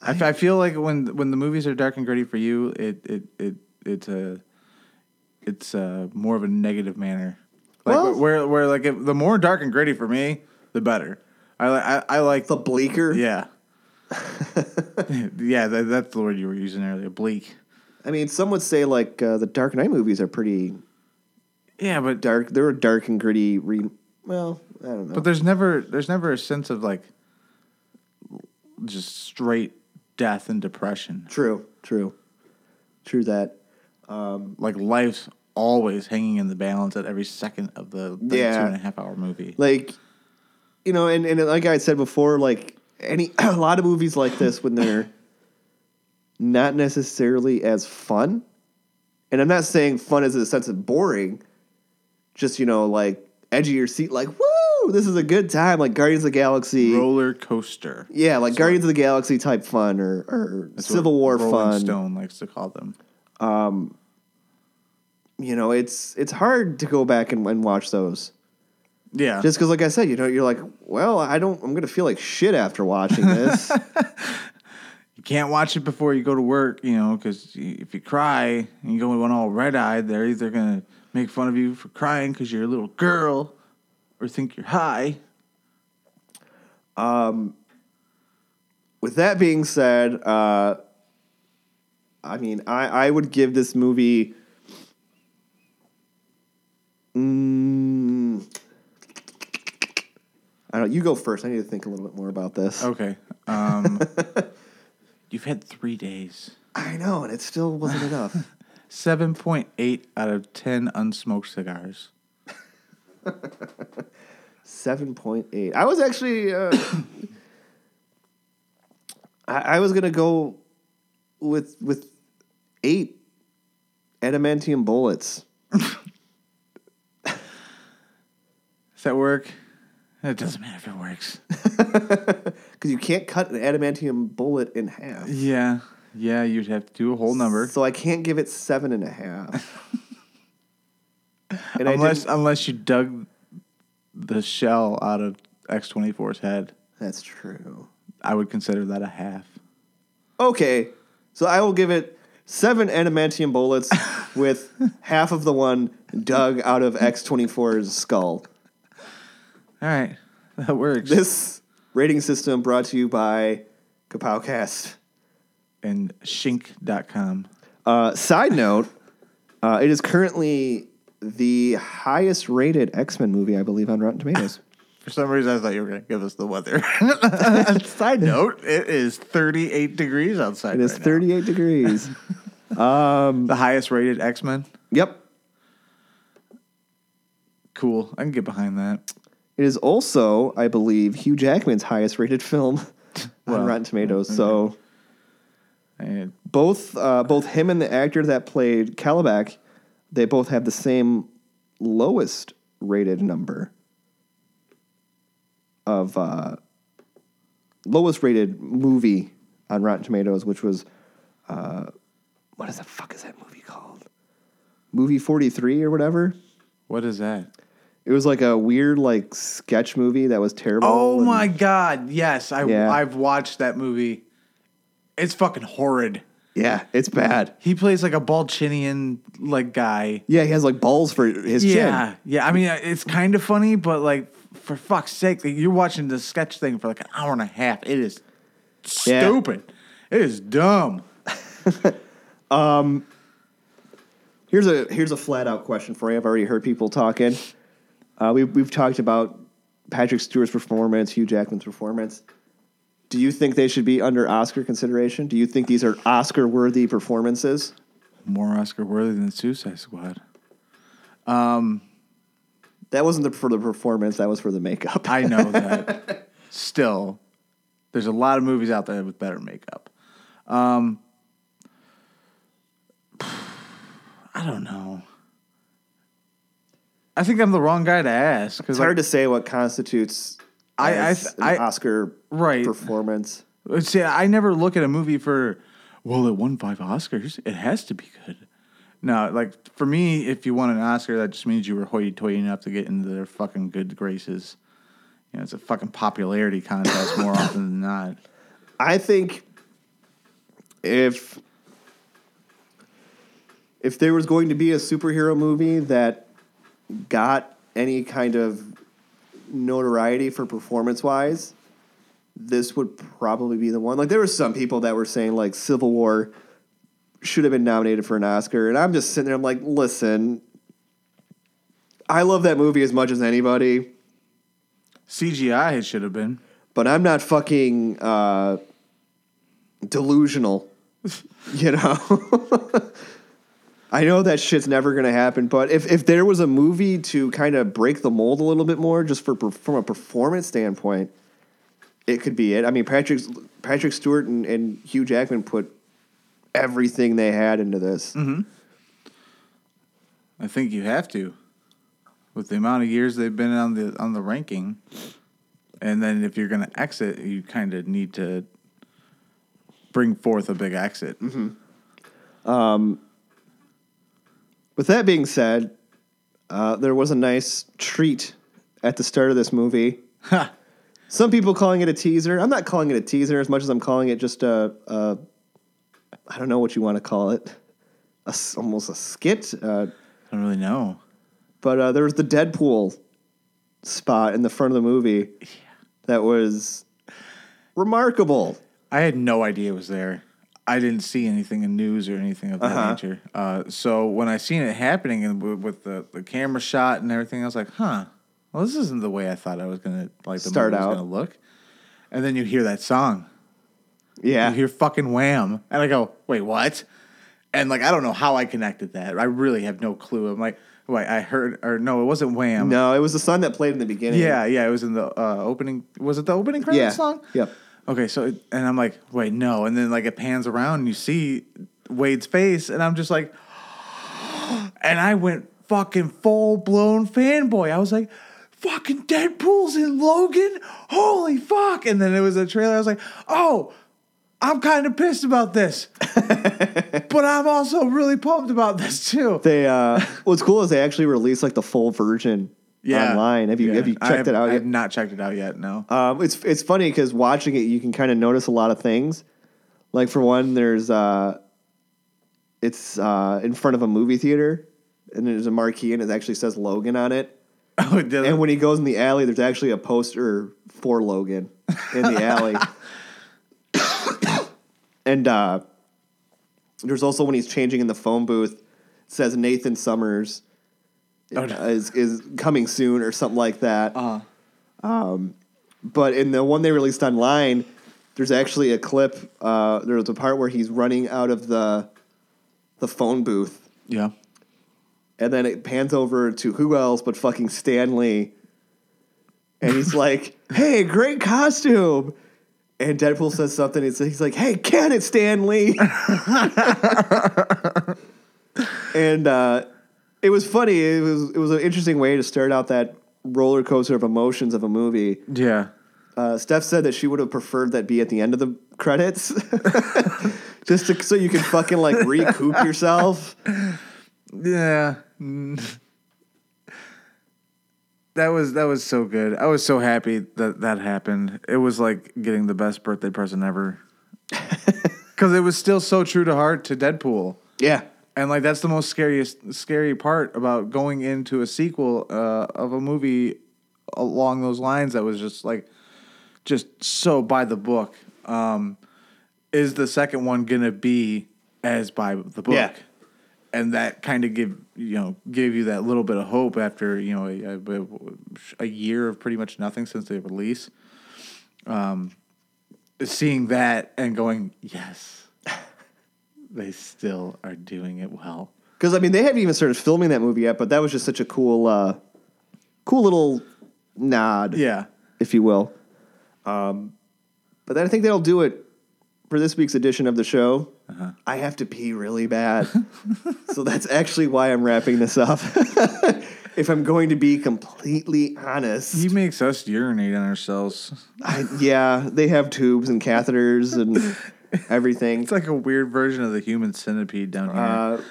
I feel like when when the movies are dark and gritty for you, it it it it's a it's a more of a negative manner. Like Well- where where like if, the more dark and gritty for me, the better. I I, I like The bleaker. yeah yeah that, that's the word you were using earlier bleak. I mean, some would say like uh, the Dark Knight movies are pretty Yeah, but dark. They're a dark and gritty. Re- well, I don't know. But there's never there's never a sense of like just straight death and depression. true, true, true that. Um, like life's always hanging in the balance at every second of the, the Yeah. two and a half hour movie. like you know and, and like i said before like any a lot of movies like this when they're not necessarily as fun and i'm not saying fun as a sense of boring just you know like edge of your seat like woo this is a good time like guardians of the galaxy Roller coaster. yeah like guardians of the galaxy type fun or, or civil war Rolling fun Stone likes to call them. Um, you know it's it's hard to go back and, and watch those Yeah. just because like i said you know you're like well i don't i'm gonna feel like shit after watching this you can't watch it before you go to work, you know, because if you cry and you go in all red eyed, they're either gonna make fun of you for crying because you're a little girl, or think you're high. with that being said, uh, I mean, I, I would give this movie Mm, I don't. You go first. I need to think a little bit more about this. Okay. Um, you've had three days. I know, and it still wasn't enough. 7.8 out of 10 unsmoked cigars. Seven point eight. I was actually. Uh, I, I was gonna go with with eight adamantium bullets. Does that work? It doesn't matter if it works. Because you can't cut an adamantium bullet in half. Yeah. Yeah, you'd have to do a whole number. So I can't give it seven and a half. and unless unless you dug the shell out of X24's head. that's true. I would consider that a half. Okay, so I will give it seven adamantium bullets with half of the one dug out of X24's skull. All right. That works. This rating system brought to you by Kapowcast. And shink.com. Uh, side note, uh, it is currently the highest rated X Men movie, I believe, on Rotten Tomatoes. For some reason, I thought you were going to give us the weather. Side note, it is 38 degrees outside. It is right now. 38 degrees. The highest rated X Men. Yep. Cool. I can get behind that. It is also, I believe, Hugh Jackman's highest rated film on Well, Rotten Tomatoes. So And both uh, both him and the actor that played Caliban, they both have the same lowest rated number of uh, lowest rated movie on Rotten Tomatoes, which was uh, what is the fuck is that movie called? Movie forty three or whatever. what is that? It was like a weird like sketch movie that was terrible. Oh and- my god! Yes, I Yeah. I've watched that movie. It's fucking horrid. Yeah, it's bad. He plays like a Balchinian like guy. Yeah, he has like balls for his Yeah, chin. yeah. yeah. I mean, it's kind of funny, but like for fuck's sake, like, you're watching the sketch thing for like an hour and a half. It is Yeah. stupid. It is dumb. um, Here's a here's a flat out question for you. I've already heard people talking. Uh, we we've talked about Patrick Stewart's performance, Hugh Jackman's performance. Do you think they should be under Oscar consideration? Do you think these are Oscar worthy performances? More Oscar worthy than Suicide Squad. Um, That wasn't the, for the performance. That was for the makeup. I know that. Still, there's a lot of movies out there with better makeup. Um, I don't know. I think I'm the wrong guy to ask because it's hard to say what constitutes I- I as th- an I- Oscar Right. performance. See, I never look at a movie for, well, it won five Oscars. It has to be good. No, like for me, if you won an Oscar, that just means you were hoity-toity enough to get into their fucking good graces. You know, it's a fucking popularity contest more often than not. I think if if there was going to be a superhero movie that got any kind of notoriety for performance wise, this would probably be the one. Like there were some people that were saying like Civil War should have been nominated for an Oscar, and I'm just sitting there. I'm like, listen, I love that movie as much as anybody, CGI it should have been. but I'm not fucking uh, delusional. you know, I know that shit's never gonna happen. But if if there was a movie to kind of break the mold a little bit more, just for from a performance standpoint, it could be it. I mean, Patrick Patrick Stewart and, and Hugh Jackman put everything they had into this. Mm-hmm. I think you have to, with the amount of years they've been on the on the ranking, and then if you're going to exit, you kind of need to bring forth a big exit. Mm-hmm. Um, With that being said, uh, there was a nice treat at the start of this movie. Ha! Some people calling it a teaser. I'm not calling it a teaser as much as I'm calling it just a, a I don't know what you want to call it, a almost a skit. Uh, I don't really know. but uh, there was the Deadpool spot in the front of the movie that was remarkable. I had no idea it was there. I didn't see anything in news or anything of that Uh-huh. nature. Uh, so when I seen it happening and w- with the, the camera shot and everything, I was like, huh. Well, this isn't the way I thought I was gonna like the Start movie was out. gonna look. And then you hear that song. Yeah. You hear fucking wham. And I go, wait, what? And like I don't know how I connected that. I really have no clue. I'm like, wait, I heard or no, it wasn't wham. no, it was the song that played in the beginning. Yeah, yeah, it was in the uh, opening. Was it the opening credit Yeah. song? Yep. Okay, so and I'm like, wait, no, and then like it pans around and you see Wade's face, and I'm just like, and I went fucking full blown fanboy. I was like, fucking Deadpool's in Logan, holy fuck! And then it was a trailer. I was like, oh. I'm kind of pissed about this, but I'm also really pumped about this too. They uh what's cool is they actually released like the full version online. Have you Yeah. have you checked it out I yet? have not checked it out yet. No. Um, it's it's funny because watching it, you can kind of notice a lot of things. Like for one, there's uh, it's uh, in front of a movie theater, and there's a marquee, and it actually says Logan on it. Oh, it And when he goes in the alley, there's actually a poster for Logan in the alley. and uh, there's also when he's changing in the phone booth, it says Nathan Summers Oh, no. is is coming soon or something like that. Uh, But in the one they released online, there's actually a clip. Uh, there's a part where he's running out of the the phone booth, yeah. and then it pans over to who else but fucking Stan Lee, and he's like, "Hey, great costume." And Deadpool says something. He's, he's like, "Hey, can it, Stan Lee?" and uh, it was funny. It was it was an interesting way to start out that roller coaster of emotions of a movie. Yeah. Uh, Steph said that she would have preferred that be at the end of the credits, just to, so you can fucking like recoup yourself. Yeah. That was that was so good. I was so happy that that happened. It was like getting the best birthday present ever. Cuz it was still so true to heart to Deadpool. Yeah, And like that's the most scariest scary part about going into a sequel uh, of a movie along those lines that was just like just so by the book. Um, is the second one gonna be as by the book? Yeah. And that kind of give you know gave you that little bit of hope after you know a, a, a year of pretty much nothing since the release. Um, seeing that and going yes, they still are doing it well. because I mean they haven't even started filming that movie yet, but that was just such a cool, uh, cool little nod, Yeah. if you will. Um, but then I think that'll do it for this week's edition of the show. I have to pee really bad, so that's actually why I'm wrapping this up. if I'm going to be completely honest, He makes us urinate on ourselves. I, yeah, they have tubes and catheters and everything. It's like a weird version of the human centipede down here. Uh,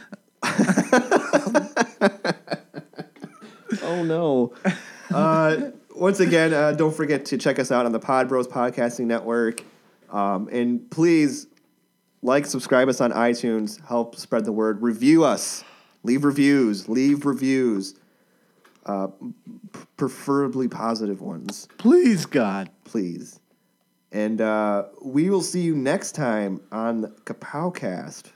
oh no. Uh, once again, uh, don't forget to check us out on the Pod Bros Podcasting Network. Um, and please like, subscribe us on iTunes, help spread the word, review us, leave reviews, leave reviews, uh, p- preferably positive ones, Please, God. please. And uh, we will see you next time on the Kapowcast.